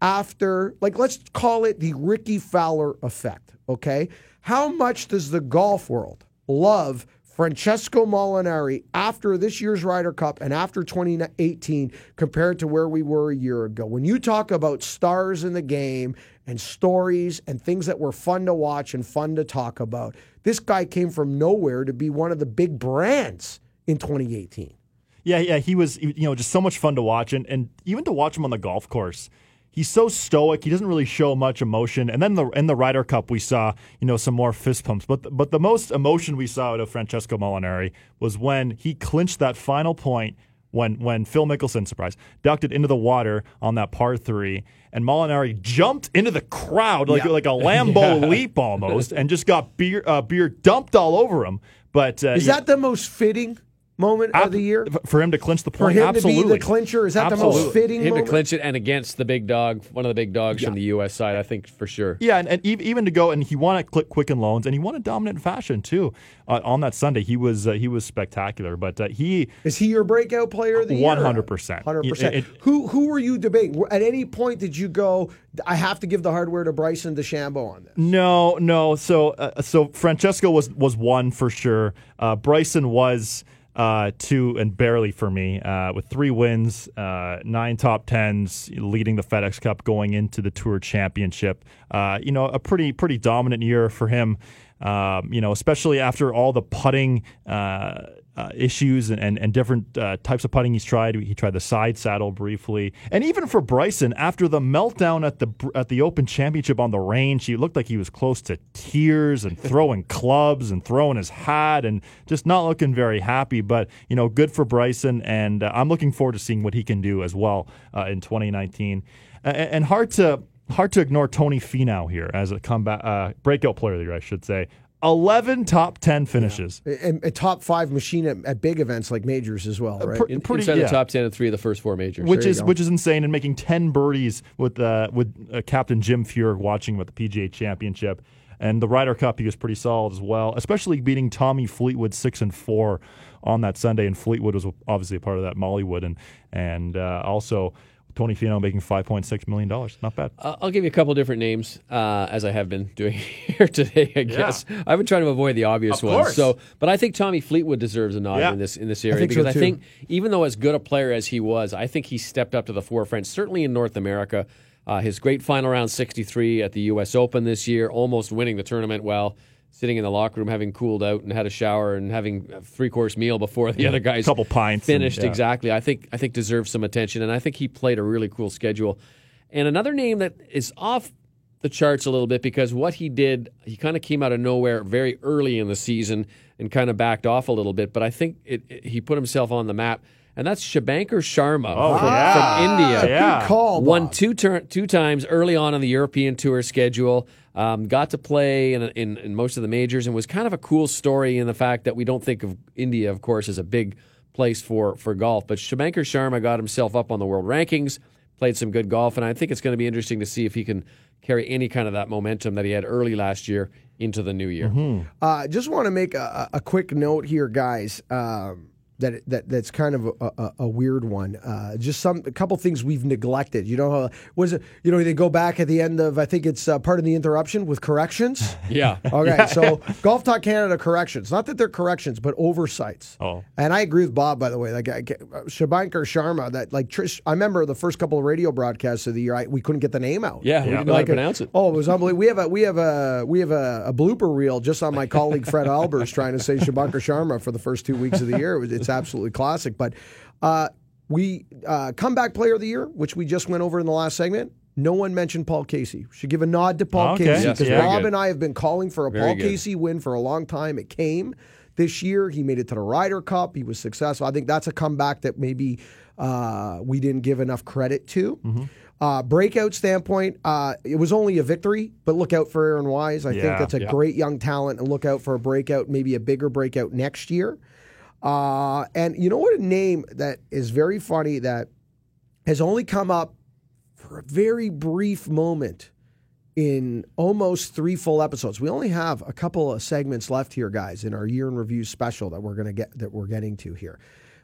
after, like, let's call it the Rickie Fowler effect, okay? How much does the golf world love Francesco Molinari after this year's Ryder Cup and after 2018 compared to where we were a year ago? When you talk about stars in the game and stories and things that were fun to watch and fun to talk about, this guy came from nowhere to be one of the big brands in 2018. Yeah, yeah, he was you know just so much fun to watch, and and even to watch him on the golf course. He's so stoic. He doesn't really show much emotion. And then the in the Ryder Cup, we saw you know some more fist pumps. But the, but the most emotion we saw out of Francesco Molinari was when he clinched that final point when when Phil Mickelson, surprise, ducked it into the water on that par three, and Molinari jumped into the crowd like Yeah. like a [LAUGHS] Lambeau leap almost, and just got beer uh, beer dumped all over him. But uh, Is yeah, that the most fitting moment of the year? for him to clinch the For point. him absolutely. to be the clincher, is that the most fitting Him to clinch it and against the big dog, one of the big dogs from the U.S. side, I think for sure. Yeah, and, and even to go and he won at Click Quicken Loans, and he won in dominant fashion too. Uh, on that Sunday, he was uh, he was spectacular. But uh, he Is he your breakout player of the year? 100%. hundred percent. Who who were you debating? At any point did you go? I have to give the hardware to Bryson DeChambeau on this. No, no. So, uh, so Francesco was was one for sure. Uh, Bryson was uh, two and barely for me uh, with three wins, uh, nine top tens, leading the FedEx Cup going into the Tour Championship. Uh, you know, a pretty pretty dominant year for him. Um, you know, especially after all the putting. Uh, issues and, and, and different uh, types of putting he's tried. He tried the side saddle briefly, and even for Bryson, after the meltdown at the at the Open Championship on the range, he looked like he was close to tears and throwing [LAUGHS] clubs and throwing his hat and just not looking very happy. But you know, good for Bryson, and uh, I'm looking forward to seeing what he can do as well uh, in 2019. And, and hard to hard to ignore Tony Finau here as a comeback uh, breakout player of the year, I should say. 11 top 10 finishes. And a top five machine at, at big events like majors as well, right? pr- In, Pretty- inside yeah. the top ten and three of the first four majors. which you is which is insane, and making ten birdies with uh, with uh, Captain Jim Furyk watching him at the PGA Championship, and the Ryder Cup he was pretty solid as well, especially beating Tommy Fleetwood six and four on that Sunday, and Fleetwood was obviously a part of that Mollywood, and and uh, also Tony Finau making five point six million dollars, not bad. Uh, I'll give you a couple different names, uh, as I have been doing [LAUGHS] here today. I guess I've been trying to avoid the obvious Of ones. So, but I think Tommy Fleetwood deserves a nod Yeah. in this in this area think so because I think even though as good a player as he was, I think he stepped up to the forefront. Certainly in North America, uh, his great final round 63 at the U.S. Open this year, almost winning the tournament. While sitting in the locker room, having cooled out and had a shower and having a three course meal before the other guys Couple pints and- finished yeah. exactly. I think I think deserves some attention, and I think he played a really cool schedule. And another name that is off the charts a little bit because what he did, he kind of came out of nowhere very early in the season and kind of backed off a little bit. But I think it, it- he put himself on the map, and that's Shubhankar Sharma Oh, from, yeah. from India. Yeah. Good call. Won two tur- two times early on in the European Tour schedule. Um, got to play in, in in most of the majors and was kind of a cool story in the fact that we don't think of India, of course, as a big place for for golf. But Shubhankar Sharma got himself up on the world rankings, played some good golf, and I think it's going to be interesting to see if he can carry any kind of that momentum that he had early last year into the new year. Uh, just want to make a, a a quick note here, guys. Um, that, that that's kind of a, a, a weird one. Uh, just some a couple things we've neglected. You know, how was it? You know, they go back at the end of I think it's uh, part of the interruption with corrections. [LAUGHS] Yeah. [LAUGHS] Okay, so Golf Talk Canada corrections. Not that they're corrections, but oversights. Oh. and I agree with Bob. By the way, like I, Shubhankar Sharma. That like Trish. I remember the first couple of radio broadcasts of the year. I, we couldn't get the name out. Yeah, we didn't know how to pronounce it. Oh, it was unbelievable. We have a we have a we have a, a blooper reel just on my colleague Fred [LAUGHS] Albers trying to say Shubhankar Sharma for the first two weeks of the year. It was, it's absolutely classic. But uh, we uh, comeback player of the year, which we just went over in the last segment. No one mentioned Paul Casey. Should give a nod to Paul Okay. Casey Yes, because yeah. Bob good. and I have been calling for a Very Paul good. Casey win for a long time. It came this year. He made it to the Ryder Cup. He was successful. I think that's a comeback that maybe uh, we didn't give enough credit to. Mm-hmm. Uh, breakout standpoint, uh, it was only a victory, but look out for Aaron Wise. I think that's a Yeah. great young talent, and look out for a breakout, maybe a bigger breakout next year. Uh, and you know what? A name that is very funny that has only come up for a very brief moment in almost three full episodes. We only have a couple of segments left here, guys, in our year in review special that we're gonna get that we're getting to here.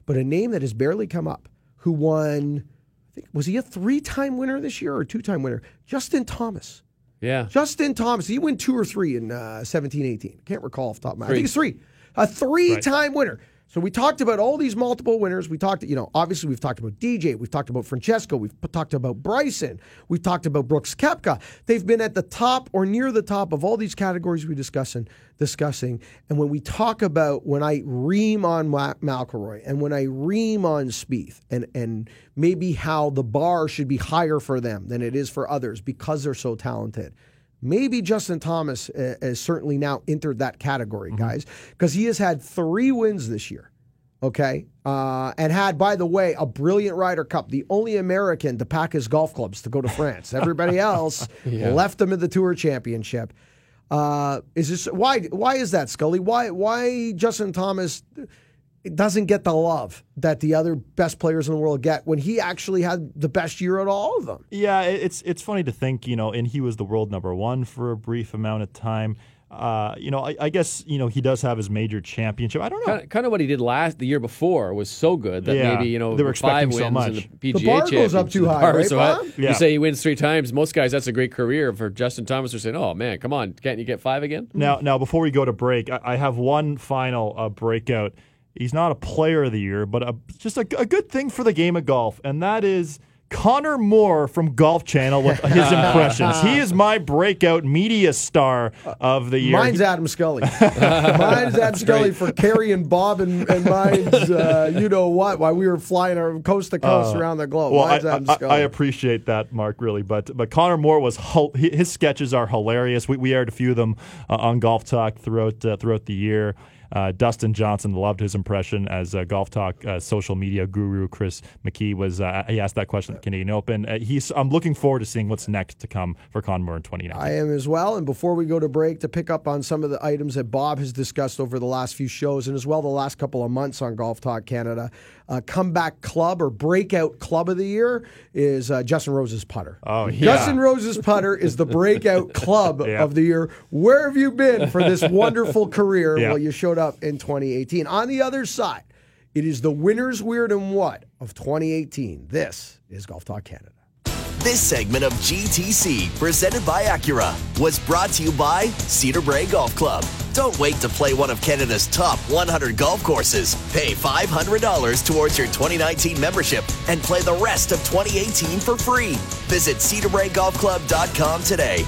But a name that has barely come up, who won, I think was he a three-time winner this year or a two-time winner? Justin Thomas. Yeah. Justin Thomas. He win two or three in uh, 17, 18? Can't recall off the top of my head. I think it's three. A three-time winner. So we talked about all these multiple winners. We talked, you know, obviously we've talked about DJ, we've talked about Francesco, we've talked about Bryson, we've talked about Brooks Koepka. They've been at the top or near the top of all these categories we discussing discussing. And when we talk about when I ream on McIlroy and when I ream on Spieth and and maybe how the bar should be higher for them than it is for others because they're so talented. Maybe Justin Thomas uh, has certainly now entered that category, guys, because he has had three wins this year. Okay. Uh, and had, by the way, a brilliant Ryder Cup, the only American to pack his golf clubs to go to France. Everybody [LAUGHS] else left him in the Tour Championship. Uh, is this why? Why is that, Scully? Why? Why Justin Thomas? Doesn't get the love that the other best players in the world get when he actually had the best year at all of them. Yeah, it's it's funny to think, you know, and he was the world number one for a brief amount of time. Uh, you know, I, I, guess you know he does have his major championship. I don't know. Kind of, kind of what he did last the year before was so good that yeah, maybe you know they were five expecting wins so much. in the PGA the bar goes up too high, right? so Bob? Yeah. You say he wins three times. Most guys, that's a great career. For Justin Thomas, they're saying, "Oh man, come on, can't you get five again?" Now, now before we go to break, I, I have one final uh, breakout. He's not a player of the year, but a, just a, a good thing for the game of golf, and that is Conor Moore from Golf Channel with [LAUGHS] his impressions. He is my breakout media star of the year. Mine's Adam Scully. [LAUGHS] mine's Adam Scully for Carrie and Bob and, and mine's, uh, [LAUGHS] you know what, while we were flying our coast to coast around the globe. Uh, Well, mine's I, Adam I, Scully. I appreciate that, Mark, really. But but Conor Moore was his sketches are hilarious. We, we aired a few of them uh, on Golf Talk throughout uh, throughout the year. Uh, Dustin Johnson loved his impression as uh, Golf Talk uh, social media guru Chris McKee was. Uh, he asked that question at the Canadian Open. Uh, he's. I'm looking forward to seeing what's next to come for Conor Moore in 2019. I am as well. And before we go to break, to pick up on some of the items that Bob has discussed over the last few shows and as well the last couple of months on Golf Talk Canada, uh, comeback club or breakout club of the year is uh, Justin Rose's putter. Oh, yeah. Justin Rose's putter is the breakout [LAUGHS] club Yeah. of the year. Where have you been for this [LAUGHS] wonderful career? Yeah. Well, you showed up in 2018. On the other side, it is the winner's weird and what of 2018. This is Golf Talk Canada. This segment of GTC, presented by Acura, was brought to you by Cedar Brae Golf Club. Don't wait to play one of Canada's top 100 golf courses. Pay $500 towards your 2019 membership and play the rest of 2018 for free. Visit cedarbraegolfclub.com today.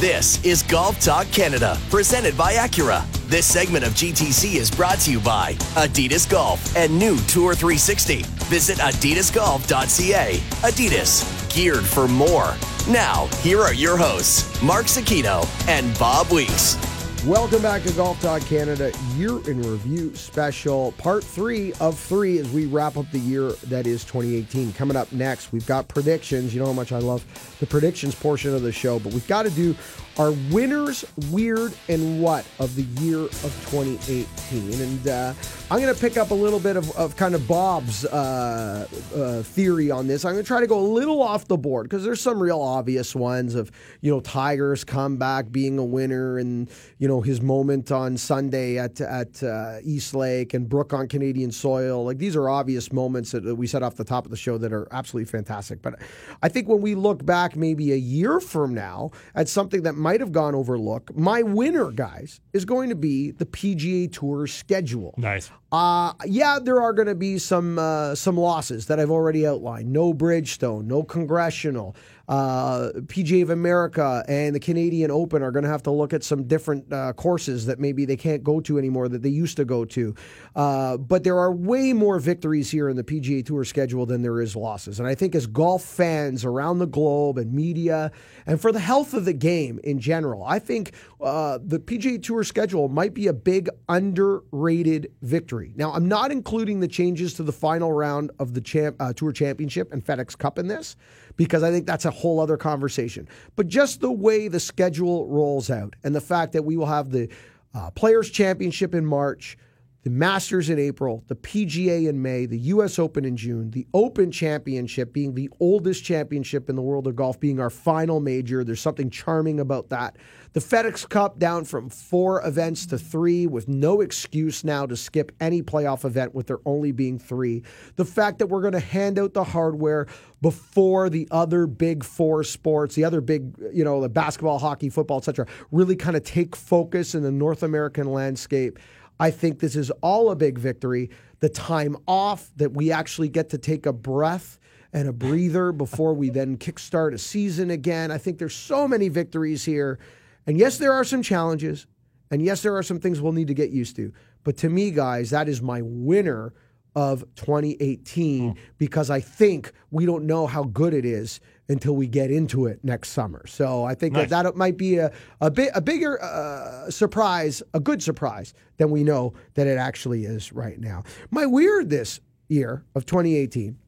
This is Golf Talk Canada, presented by Acura. This segment of GTC is brought to you by Adidas Golf and new Tour 360. Visit adidasgolf.ca. Adidas, geared for more. Now, here are your hosts, Mark Zecchino and Bob Weeks. Welcome back to Golf Talk Canada Year in Review Special, part three of three as we wrap up the year that is 2018. Coming up next, we've got predictions. You know how much I love the predictions portion of the show, but we've got to do our winners, weird, and what of the year of 2018. And uh, I'm going to pick up a little bit of, of kind of Bob's uh, uh, theory on this. I'm going to try to go a little off the board because there's some real obvious ones of, you know, Tigers comeback being a winner and, you know, his moment on Sunday at, at uh, East Lake and Brook on Canadian soil. Like these are obvious moments that, we set off the top of the show that are absolutely fantastic. But I think when we look back maybe a year from now at something that might have gone overlooked, my winner, guys, is going to be the PGA Tour schedule. Nice. Uh, yeah, there are going to be some uh, some losses that I've already outlined. No Bridgestone, no Congressional. Uh, PGA of America and the Canadian Open are going to have to look at some different uh, courses that maybe they can't go to anymore that they used to go to. Uh, but there are way more victories here in the PGA Tour schedule than there is losses. And I think as golf fans around the globe and media, and for the health of the game in general, I think uh, the PGA Tour schedule might be a big underrated victory. Now, I'm not including the changes to the final round of the champ, uh, Tour Championship and FedEx Cup in this because I think that's a whole other conversation. But just the way the schedule rolls out and the fact that we will have the uh, Players Championship in March, the Masters in April, the PGA in May, the US Open in June, the Open Championship being the oldest championship in the world of golf, being our final major. There's something charming about that. The FedEx Cup down from four events to three with no excuse now to skip any playoff event with there only being three. The fact that we're going to hand out the hardware before the other big four sports, the other big, you know, the basketball, hockey, football, etc., really kind of take focus in the North American landscape. I think this is all a big victory. The time off that we actually get to take a breath and a breather before we then kickstart a season again. I think there's so many victories here. And yes, there are some challenges. And yes, there are some things we'll need to get used to. But to me, guys, that is my winner of 2018 hmm. because I think we don't know how good it is until we get into it next summer. So I think Nice. that that might be a a bit a bigger uh, surprise, a good surprise than we know that it actually is right now. My weird this year of 2018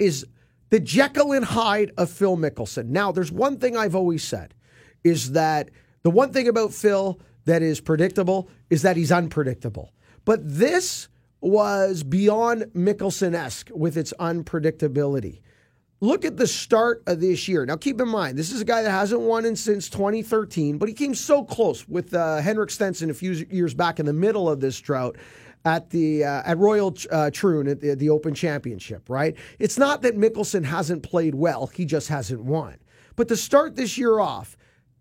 is the Jekyll and Hyde of Phil Mickelson. Now, there's one thing I've always said is that the one thing about Phil that is predictable is that he's unpredictable. But this was beyond Mickelson esque with its unpredictability. Look at the start of this year. Now, keep in mind, this is a guy that hasn't won in since 2013, but he came so close with uh, Henrik Stenson a few years back in the middle of this drought at the uh, at Royal uh, Troon at the, the Open Championship. Right? It's not that Mickelson hasn't played well; he just hasn't won. But to start this year off,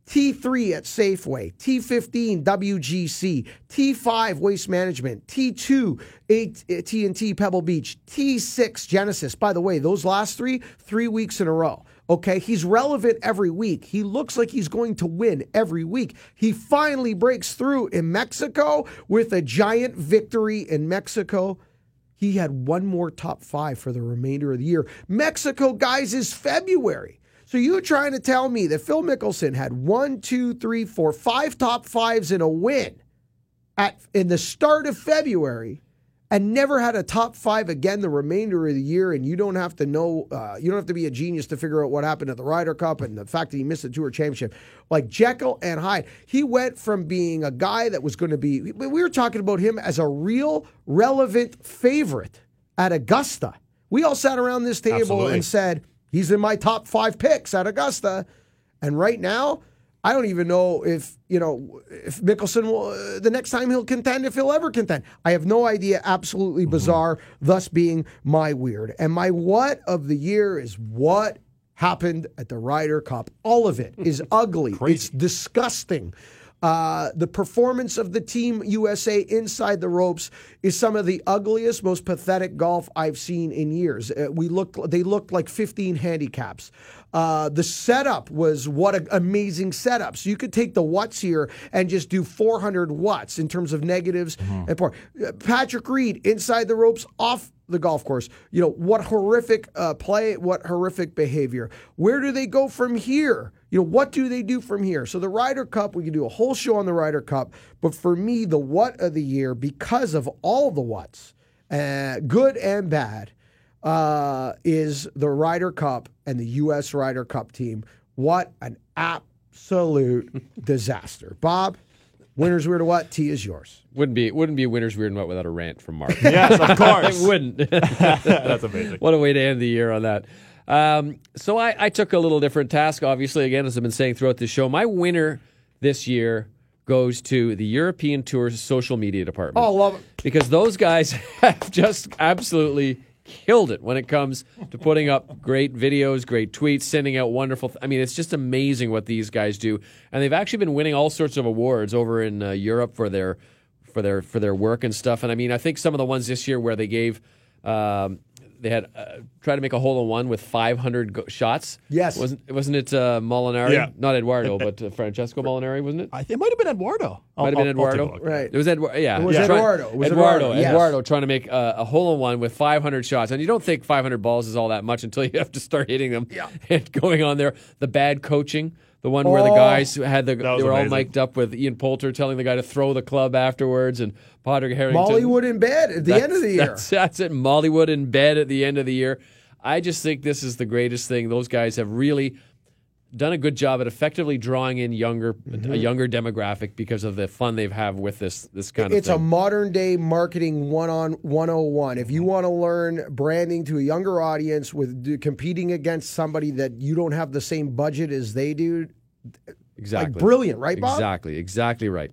T3 at Safeway, T15 WGC, T5 Waste Management, T2 eh, AT&T Pebble Beach, T6 Genesis. By the way, those last three, three weeks in a row. Okay, he's relevant every week. He looks like he's going to win every week. He finally breaks through in Mexico with a giant victory in Mexico. He had one more top five for the remainder of the year. Mexico, guys, is February. So you're trying to tell me that Phil Mickelson had one, two, three, four, five top fives in a win at in the start of February, and never had a top five again the remainder of the year? And you don't have to know, uh, you don't have to be a genius to figure out what happened at the Ryder Cup and the fact that he missed the Tour Championship. Like Jekyll and Hyde, he went from being a guy that was going to be. We were talking about him as a real relevant favorite at Augusta. We all sat around this table Absolutely. and said he's in my top five picks at Augusta, and right now. I don't even know if you know if Mickelson will uh, the next time he'll contend if he'll ever contend. I have no idea. Absolutely bizarre. Thus being my weird and my what of the year is what happened at the Ryder Cup. All of it is [LAUGHS] ugly. It's disgusting. Uh, the performance of the team USA inside the ropes is some of the ugliest, most pathetic golf I've seen in years. Uh, we looked, they looked like 15 handicaps. Uh, the setup was what an amazing setup. So you could take the watts here and just do 400 watts in terms of negatives and power. Uh, Patrick Reed inside the ropes, off the golf course. You know what horrific uh, play, what horrific behavior. Where do they go from here? You know what do they do from here? So the Ryder Cup, we can do a whole show on the Ryder Cup. But for me, the what of the year because of all the whats, uh, good and bad uh, is the Ryder Cup and the U.S. Ryder Cup team. What an absolute [LAUGHS] disaster. Bob, winners weird what? T is yours. Wouldn't be wouldn't be a winner's weird what without a rant from Mark. [LAUGHS] Yes, of [LAUGHS] course. it wouldn't. That's amazing. what a way to end the year on that. Um, so I, I took a little different task, obviously, again, as I've been saying throughout the show. My winner this year goes to the European Tour's social media department. Oh, love it. Because those guys [LAUGHS] have just absolutely killed it when it comes to putting up great videos, great tweets, sending out wonderful. Th- I mean, it's just amazing what these guys do, and they've actually been winning all sorts of awards over in uh, Europe for their for their for their work and stuff. And I mean, I think some of the ones this year where they gave. Um, they had uh, tried to make a hole in one with 500 go- shots. Yes. wasn't wasn't it uh, Molinari? Yeah. Not Eduardo, [LAUGHS] but uh, Francesco Molinari, wasn't it? I think it might have been Eduardo. I'll- Might have been I'll- I'll take a Eduardo. Right. It was Eduardo. Yeah, It was Trying- Eduardo. It was Eduardo. Eduardo, yes. Eduardo trying to make a, a hole in one with 500 shots, and you don't think 500 balls is all that much until you have to start hitting them. Yeah. [LAUGHS] And going on there, the bad coaching, the one where the Oh. guys had the they was were all amazing. mic'd up with Ian Poulter telling the guy to throw the club afterwards, and Padraig Harrington. Mollywood in bed at the end of the year. That's, that's it. Mollywood in bed at the end of the year. I just think this is the greatest thing. Those guys have really done a good job at effectively drawing in younger Mm-hmm. a younger demographic because of the fun they've have with this this kind It's of It's a modern day marketing one on 101. If you want to learn branding to a younger audience with competing against somebody that you don't have the same budget as they do, exactly brilliant, right, Bob? Exactly, exactly right.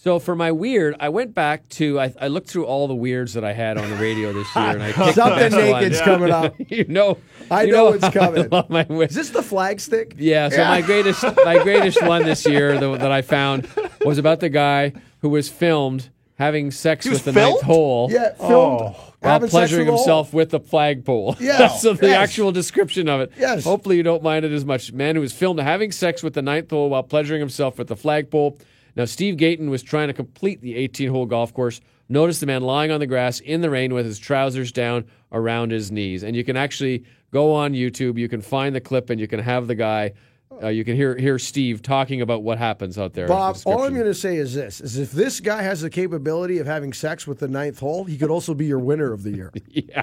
So for my weird, I went back to I, I looked through all the weirds that I had on the radio this year, and I [LAUGHS] picked something best one. naked's coming up. [LAUGHS] you know, I you know it's how I coming. love my. Is this the flag stick? Yeah, so my greatest [LAUGHS] my greatest one this year the, that I found was about the guy who was filmed having sex with the filmed? ninth hole. Yeah, filmed Oh. While pleasuring with a hole. himself with the flagpole. Yeah. so the Yes. actual description of it. Yes. Hopefully you don't mind it as much. Man who was filmed having sex with the ninth hole while pleasuring himself with the flagpole. Now Steve Gayton was trying to complete the 18-hole golf course Notice the man lying on the grass in the rain with his trousers down around his knees. And you can actually go on YouTube, you can find the clip, and you can have the guy. Uh, you can hear hear Steve talking about what happens out there. Bob, all I'm going to say is this: is if this guy has the capability of having sex with the ninth hole, he could also be your winner of the year. [LAUGHS] Yeah,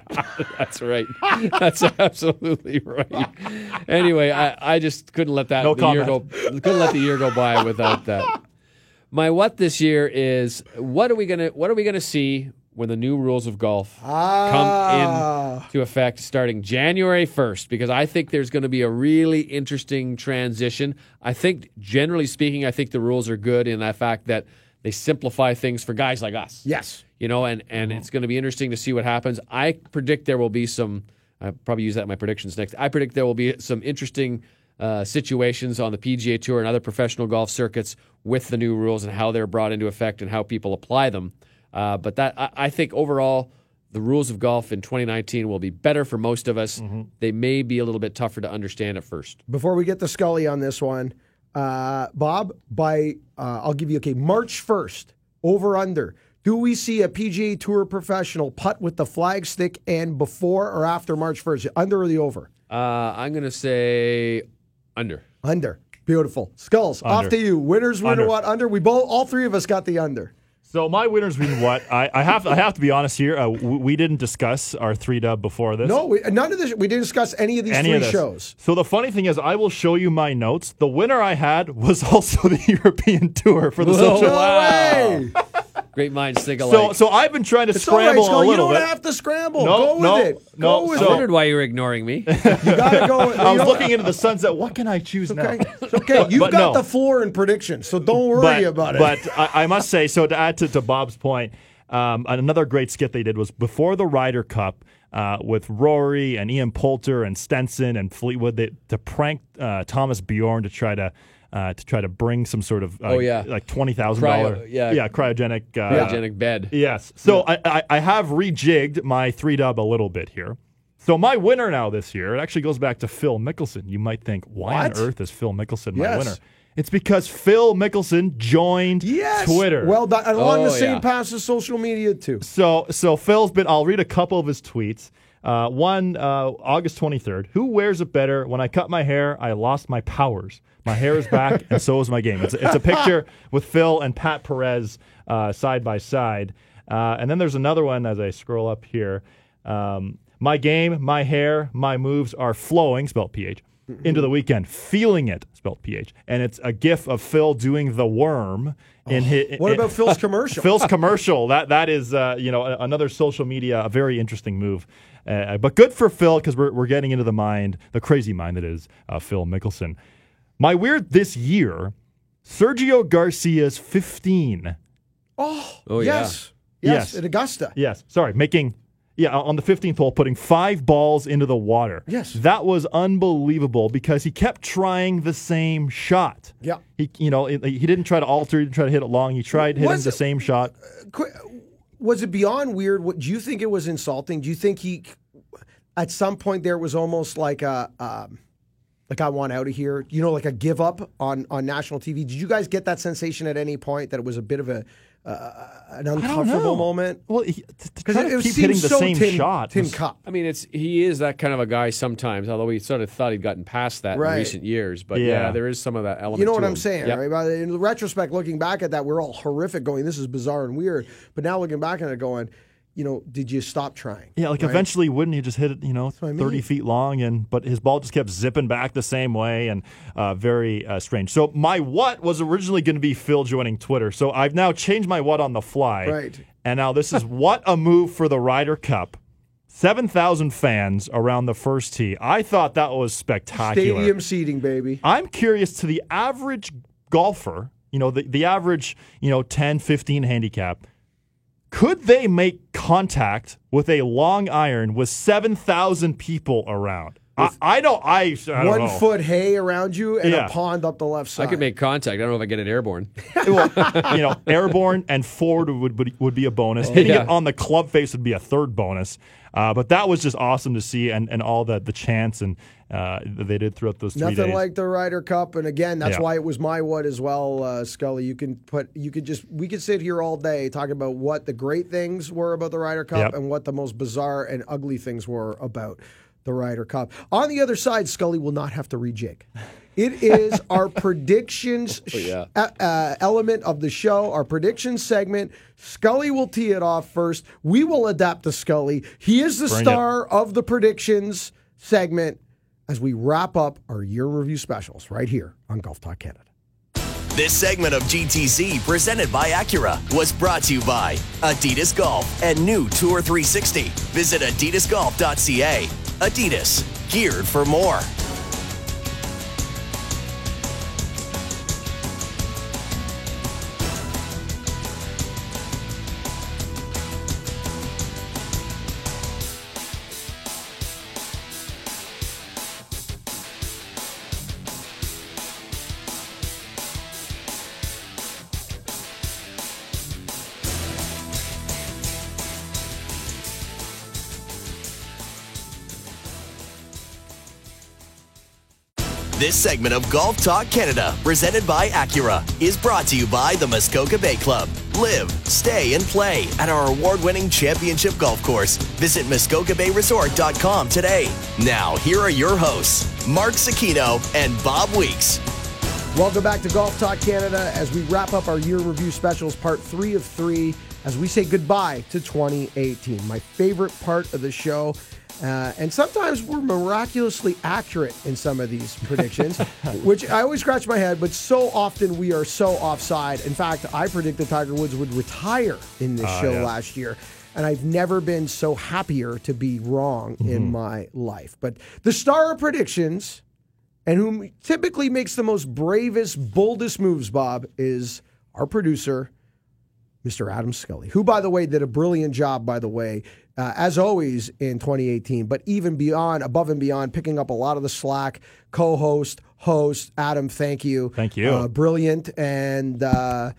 that's right. That's absolutely right. Anyway, I, I just couldn't let that No the year go comment. couldn't let the year go by without that. My what this year is what are we gonna what are we gonna see when the new rules of golf Ah. come into effect starting January 1st because I think there's going to be a really interesting transition. I think generally speaking I think the rules are good in that fact that they simplify things for guys like us Yes. you know, and and Mm-hmm. it's going to be interesting to see what happens. I predict there will be some. I probably use that in my predictions next. I predict there will be some interesting uh, situations on the PGA Tour and other professional golf circuits with the new rules and how they're brought into effect and how people apply them. Uh, but that I, I think overall. The rules of golf in 2019 will be better for most of us. Mm-hmm. They may be a little bit tougher to understand at first. Before we get the Scully on this one, uh, Bob, by uh, I'll give you okay March first over under. Do we see a PGA Tour professional putt with the flag stick and before or after March first? Under or the over? Uh, I'm going to say under. Under. Beautiful. Skulls. Off to you. Winners win Under. what? Under. We both all three of us got the under. So my winners mean what? I, I have I have to be honest here. Uh, we, we didn't discuss our three dub before this. No, we, none of this. We didn't discuss any of these any three of shows. So the funny thing is, I will show you my notes. The winner I had was [LAUGHS] also the European Tour for the Whoa, social. wow. Way. [LAUGHS] Great minds think So alike. so I've been trying to It's all right, scramble Skull. a You don't bit. have to scramble. No, go with it. no, Go with so- I it. wondered why you were ignoring me. [LAUGHS] You gotta go. With, [LAUGHS] I was looking into the sunset. What can I choose Okay, now? It's okay. [LAUGHS] You've But got no. the floor in predictions, so don't worry but, about it. But I, I must say, so to add to, to Bob's point, um, another great skit they did was before the Ryder Cup uh, with Rory and Ian Poulter and Stenson and Fleetwood they, to prank uh, Thomas Bjorn to try to. Uh, to try to bring some sort of uh, Oh, yeah. like twenty thousand dollar yeah. yeah cryogenic uh, Cryogenic bed. Yes. So I, I, I have rejigged my three dub a little bit here. So my winner now this year, it actually goes back to Phil Mickelson. You might think, why What? on earth is Phil Mickelson my Yes. winner? It's because Phil Mickelson joined yes, Twitter. Well done. And along Oh, the same yeah. path as social media too. so so Phil's been. I'll read a couple of his tweets. Uh, one, uh, August 23rd. Who wears it better? When I cut my hair, I lost my powers. My hair is back, and so is my game. It's, it's a picture [LAUGHS] with Phil and Pat Perez uh, side by side. Uh, and then there's another one as I scroll up here. Um, my game, my hair, my moves are flowing, spelled PH, into the weekend. Feeling it, spelled PH. And it's a gif of Phil doing the worm in his. Oh, What about [LAUGHS] Phil's commercial? Phil's commercial. That that is uh, you know another social media a very interesting move. Uh, but good for Phil because we're we're getting into the mind, the crazy mind that is uh, Phil Mickelson. My weird this year, Sergio Garcia's 15. oh, Oh, yeah. yes, yes, Yes. at Augusta. Yes, sorry, making yeah on the 15th hole, putting five balls into the water. Yes. that was unbelievable because he kept trying the same shot. Yeah. he you know he he didn't try to alter, he didn't try to hit it long. He tried hitting Was the it- same shot. Was it beyond weird? What do you think it was insulting? Do you think he, at some point, there was almost like a, um, like I want out of here. You know, like a give up on on national TV. Did you guys get that sensation at any point that it was a bit of a uh, an uncomfortable moment? Well, he, to, to Because it, to it keep hitting the so same Tim, shot. Tin Cup. I mean, it's he is that kind of a guy sometimes. Although we sort of thought he'd gotten past that Right. in recent years, but yeah. Yeah. there is some of that element. You know to what I'm him. saying, Yep. right? But in retrospect, looking back at that, we're all horrific, going, "This is bizarre and weird." But now looking back at it, going, you know, did you stop trying? Yeah, like Right? eventually, wouldn't he just hit it? You know, I thirty feet long, and but his ball just kept zipping back the same way, and uh, very uh, strange. So my what was originally going to be Phil joining Twitter. So I've now changed my what on the fly. Right. And now this is [LAUGHS] what a move for the Ryder Cup. Seven thousand fans around the first tee. I thought that was spectacular. Stadium seating, baby. I'm curious to the average golfer, you know, the, the average, you know, 10, 15 handicap, could they make contact with a long iron with 7,000 people around? I, I don't. I, I don't One know. foot hay around you and Yeah. a pond up the left side. I could make contact. I don't know if I get it airborne. [LAUGHS] well, you know, airborne and forward would, would would be a bonus. Hitting Yeah. it on the club face would be a third bonus. Uh, but that was just awesome to see, and, and all the the chants and uh, that they did throughout those three Nothing days. like the Ryder Cup, and again, that's Yeah. why it was my what as well, uh, Scully. You can put, you could just, we could sit here all day talking about what the great things were about the Ryder Cup Yep. and what the most bizarre and ugly things were about the Ryder Cup. On the other side, Scully will not have to rejig. It is our [LAUGHS] predictions sh- yeah. uh, uh, element of the show, our predictions segment. Scully will tee it off first. We will adapt to Scully. He is the Bring it. star of the predictions segment as we wrap up our year review specials right here on Golf Talk Canada. This segment of GTC, presented by Acura, was brought to you by Adidas Golf and new Tour 360. Visit adidasgolf.ca. Adidas, geared for more. This segment of Golf Talk Canada, presented by Acura, is brought to you by the Muskoka Bay Club. Live, stay, and play at our award winning championship golf course. Visit MuskokaBayResort.com today. Now, here are your hosts, Mark Zecchino and Bob Weeks. Welcome back to Golf Talk Canada as we wrap up our year review specials, part three of three, as we say goodbye to 2018. My favorite part of the show. Uh, and sometimes we're miraculously accurate in some of these predictions, [LAUGHS] which I always scratch my head, but so often we are so offside. In fact, I predicted Tiger Woods would retire in this show yeah. last year. And I've never been so happier to be wrong in my life. But the star of predictions, and who typically makes the most bravest, boldest moves, Bob, is our producer, Mr. Adam Scully, who, by the way, did a brilliant job, by the way, uh, as always in 2018, but even beyond, above and beyond, picking up a lot of the slack, co host, host. Adam, thank you. Thank you. Uh, brilliant. And uh,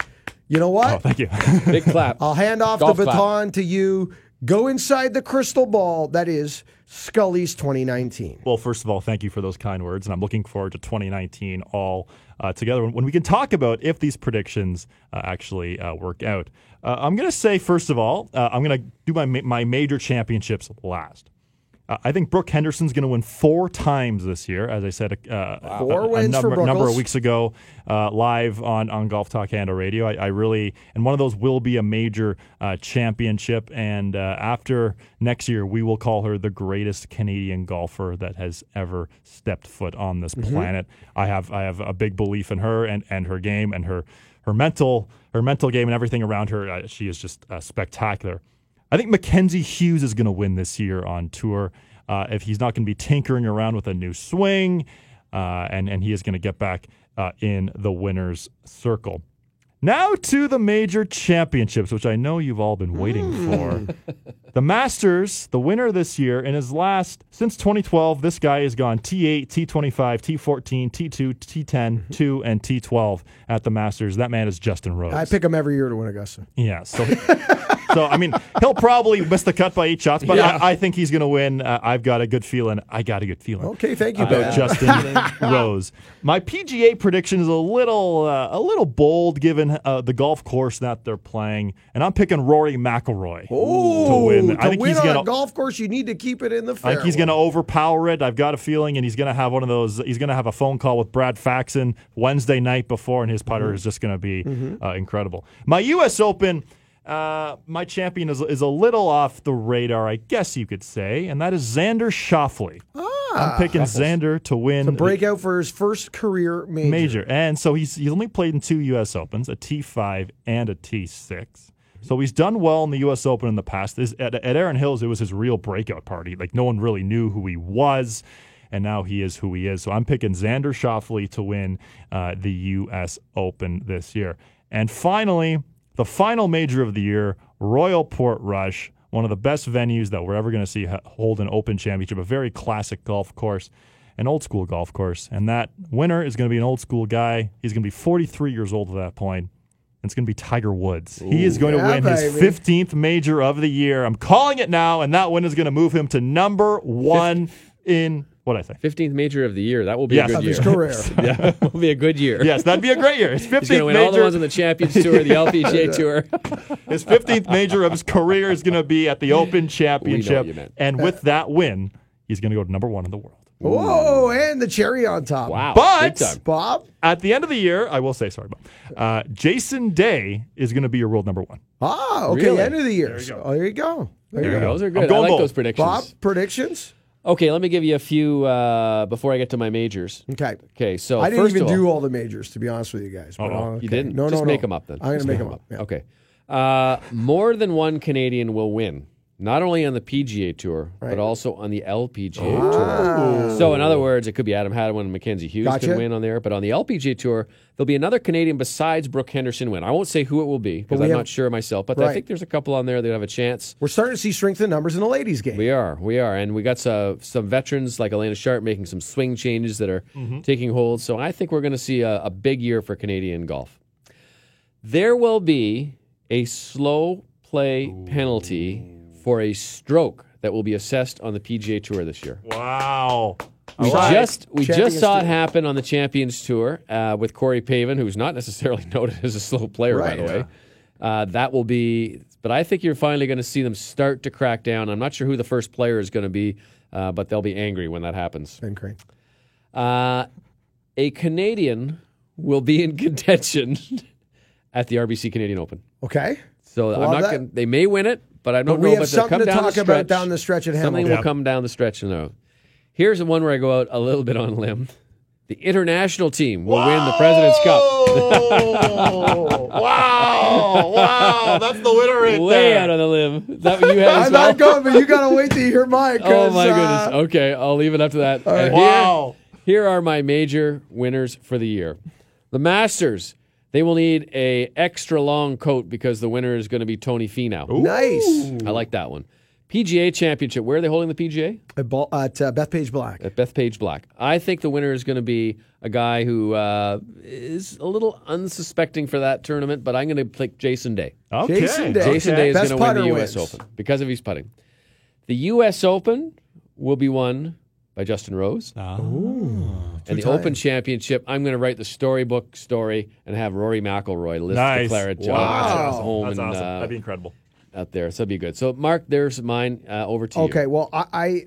you know what? Oh, thank you. Big clap. I'll hand off Golf the clap. baton to you. Go inside the crystal ball that is Scully's 2019. Well, first of all, thank you for those kind words, and I'm looking forward to 2019 all uh, together when we can talk about if these predictions uh, actually uh, work out. Uh, I'm going to say, first of all, uh, I'm going to do my my major championships last. Uh, I think Brooke Henderson's going to win four times this year, as I said uh, Four a, a wins for number, number of weeks ago, uh, live on, on Golf Talk Canada Radio. I, I really, and one of those will be a major uh, championship. And uh, after next year, we will call her the greatest Canadian golfer that has ever stepped foot on this planet. I have I have a big belief in her and, and her game and her her mental her mental game and everything around her. Uh, she is just uh, spectacular. I think Mackenzie Hughes is going to win this year on tour. Uh, if he's not going to be tinkering around with a new swing, uh, and and he is going to get back uh, in the winners' circle. Now to the major championships, which I know you've all been waiting for. [LAUGHS] The Masters, the winner this year, in his last since 2012, this guy has gone T8, T25, T14, T2, T10, 2, and T12 at the Masters. That man is Justin Rose. I pick him every year to win Augusta. Yeah. So, [LAUGHS] so I mean, he'll probably miss the cut by eight shots, but Yeah. I, I think he's going to win. Uh, I've got a good feeling. I got a good feeling. Okay, thank you, About Ben. Justin [LAUGHS] Rose. My PGA prediction is a little, uh, a little bold given uh, the golf course that they're playing, and I'm picking Rory McIlroy Oh, to win. to I think win he's on going a golf course, you need to keep it in the field. I think he's going to overpower it. I've got a feeling, and he's going to have one of those. He's going to have a phone call with Brad Faxon Wednesday night before, and his putter is just going to be uh, incredible. My U.S. Open, uh, my champion is, is a little off the radar, I guess you could say, and that is Xander Schauffele. I'm picking Xander to win to the break out for his first career major. major. And so he's he's only played in two U.S. Opens, a T5 and a T6. So he's done well in the U.S. Open in the past. This, at, at Erin Hills, it was his real breakout party. Like no one really knew who he was, and now he is who he is. So I'm picking Xander Schauffele to win uh, the U.S. Open this year. And finally, the final major of the year, Royal Portrush. one of the best venues that we're ever going to see hold an Open Championship, a very classic golf course, an old school golf course. And that winner is going to be an old school guy. He's going to be 43 years old at that point. And it's going to be Tiger Woods. he is going yeah, to win his 15th major of the year. I'm calling it now, and that win is going to move him to number one in what I say. 15th major of the year. That will be Yes. a good year. career. [LAUGHS] yeah, it will be a good year. Yes, that'd be a great year. His [LAUGHS] He's going 15th to win all the ones on the Champions Tour, the LPGA [LAUGHS] Tour. his 15th major of his career is going to be at the Open Championship, and with that win, he's going to go to number one in the world. Whoa, and the cherry on top. Wow. But- Bob? At the end of the year, I will say sorry, Bob. Uh, Jason Day is going to be your world number one. Ah, okay, Really? end of the year. So, oh, there you go. There, you you go. go. Those are I'm good. I like bold. those predictions. Bob, predictions? Okay, let me give you a few uh, before I get to my majors. Okay. Okay, so I didn't even all, do all the majors, to be honest with you guys. But, Uh-oh. uh, You didn't? No, Just no, make no. them up then. I'm going to make them up. yeah. Okay. Uh, more than one Canadian will win, not only on the PGA Tour, but also on the LPGA oh. Tour. So, in other oh. words, it could be Adam Hadwin and Mackenzie Hughes Gotcha. could win on there, but on the LPGA Tour, there'll be another Canadian besides Brooke Henderson win. I won't say who it will be because we I'm have- not sure myself, but Right. I think there's a couple on there that have a chance. We're starting to see strength in numbers in the ladies' game. We are, we are, and we got some, some veterans like Alena Sharp making some swing changes that are mm-hmm. taking hold. So I think we're going to see a, a big year for Canadian golf. There will be a slow play penalty for a stroke that will be assessed on the PGA Tour this year. Wow. We Right. just we Champions just saw it happen on the Champions Tour uh, with Corey Pavin, who's not necessarily [LAUGHS] noted as a slow player, Right, by the yeah. way. Uh, that will be, but I think you're finally going to see them start to crack down. I'm not sure who the first player is going to be, uh, but they'll be angry when that happens. Ben Crane. Uh, a Canadian will be in [LAUGHS] contention at the RBC Canadian Open. Okay. So Love I'm not that. going. They may win it, but I don't But we know. have but something come to down talk the about down the stretch at Something Hamilton. will come down the stretch. No. Here's the one where I go out a little bit on a limb. The international team will win the President's Cup. Oh, [LAUGHS] wow. Wow. That's the winner right Way there. out on the limb. Is that what you had as I'm well? not going, but you got to wait till you hear mine. [LAUGHS] Oh my uh, goodness. Okay, I'll leave it up to that. And here- Wow. Here are my major winners for the year. The Masters. They will need a extra long coat because the winner is going to be Tony Finau. Nice. I like that one. PGA Championship. Where are they holding the PGA? At, Ball, at uh, Bethpage Black. At Bethpage Black. I think the winner is going to be a guy who uh, is a little unsuspecting for that tournament, but I'm going to pick Jason Day. Okay. Jason Day. Jason Okay. Day is going to win the U.S. wins. Open because of his putting. The U.S. Open will be won by Justin Rose. and the two-time. Open Championship, I'm going to write the storybook story and have Rory McIlroy list Nice. declare it Wow. Jones home That's and, awesome. uh, That'd be incredible. out there. So that'd be good. So, Mark, there's mine. Uh, over to you. Okay, well, I, I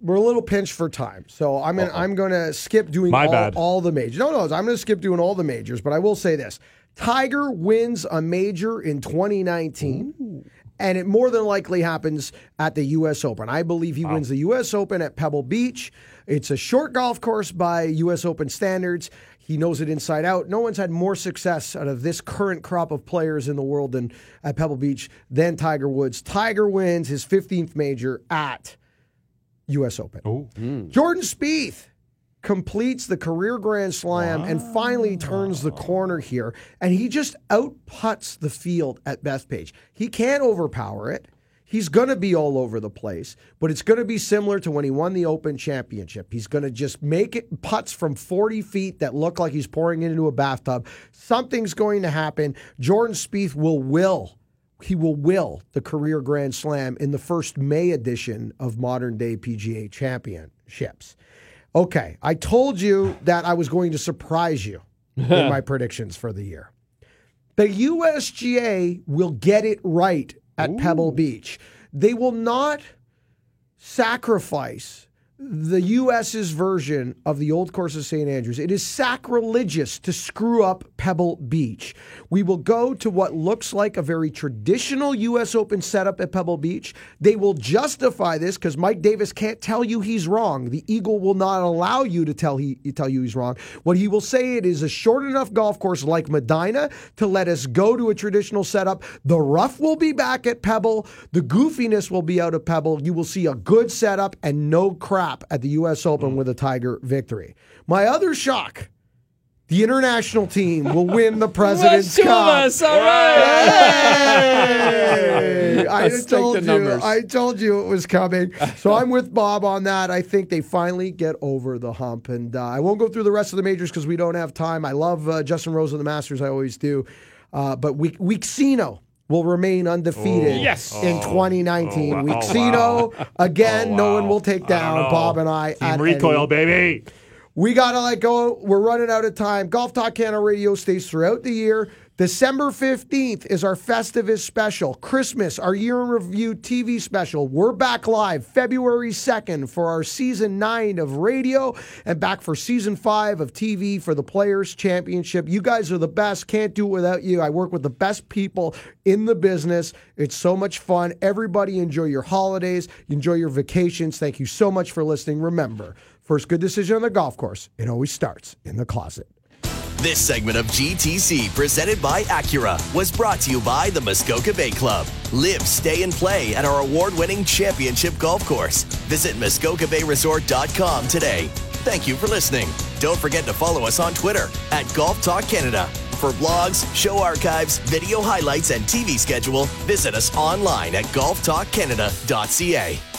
we're a little pinched for time, so I'm gonna I'm gonna skip doing My all, bad. all the majors. No, no, I'm gonna skip doing all the majors, but I will say this: Tiger wins a major in 2019. And it more than likely happens at the U.S. Open. I believe he wins the U.S. Open at Pebble Beach. It's a short golf course by U.S. Open standards. He knows it inside out. No one's had more success out of this current crop of players in the world than at Pebble Beach than Tiger Woods. Tiger wins his 15th major at U.S. Open. Hmm. Jordan Spieth completes the career Grand Slam and finally turns the corner here, and he just outputs the field at Bethpage. He can't overpower it. He's going to be all over the place, but it's going to be similar to when he won the Open Championship. He's going to just make it putts from 40 feet that look like he's pouring it into a bathtub. Something's going to happen. Jordan Spieth will will he will will the career Grand Slam in the first May edition of modern day PGA Championships. Okay, I told you that I was going to surprise you in [LAUGHS] my predictions for the year. The USGA will get it right at Pebble Beach. They will not sacrifice the US's version of the old course of St. Andrews. It is sacrilegious to screw up Pebble Beach. We will go to what looks like a very traditional US Open setup at Pebble Beach. They will justify this because Mike Davis can't tell you he's wrong. The Eagle will not allow you to tell he tell you he's wrong. What he will say it is a short enough golf course like Medinah to let us go to a traditional setup. The rough will be back at Pebble. The goofiness will be out of Pebble. You will see a good setup and no crap at the U.S. Open with a Tiger victory. My other shock the international team will win the [LAUGHS] President's Cup. us. All right. Hey! [LAUGHS] I told you. numbers. I told you it was coming. So I'm with Bob on that. I think they finally get over the hump, and uh, I won't go through the rest of the majors because we don't have time. I love uh, Justin Rose of the Masters. I always do, uh, but we Weeksino will remain undefeated Yes. in 2019. Oh, wow. Weeksino oh, again. Oh, no one oh, will take down. Bob and I. Team recoil, any- baby. we gotta let go. We're running out of time. Golf Talk Canada Radio stays throughout the year. December 15th is our Festivus special. Christmas, our year in review TV special. We're back live February 2nd for our season nine of radio and back for season five of TV for the Players Championship. You guys are the best. Can't do it without you. I work with the best people in the business. It's so much fun. Everybody enjoy your holidays, enjoy your vacations. Thank you so much for listening. Remember, first good decision on the golf course, it always starts in the closet. This segment of GTC, presented by Acura, was brought to you by the Muskoka Bay Club. Live, stay, and play at our award winning championship golf course. Visit MuskokaBayResort.com today. Thank you for listening. Don't forget to follow us on Twitter at Golf Talk Canada. For blogs, show archives, video highlights, and TV schedule, visit us online at golftalkcanada.ca.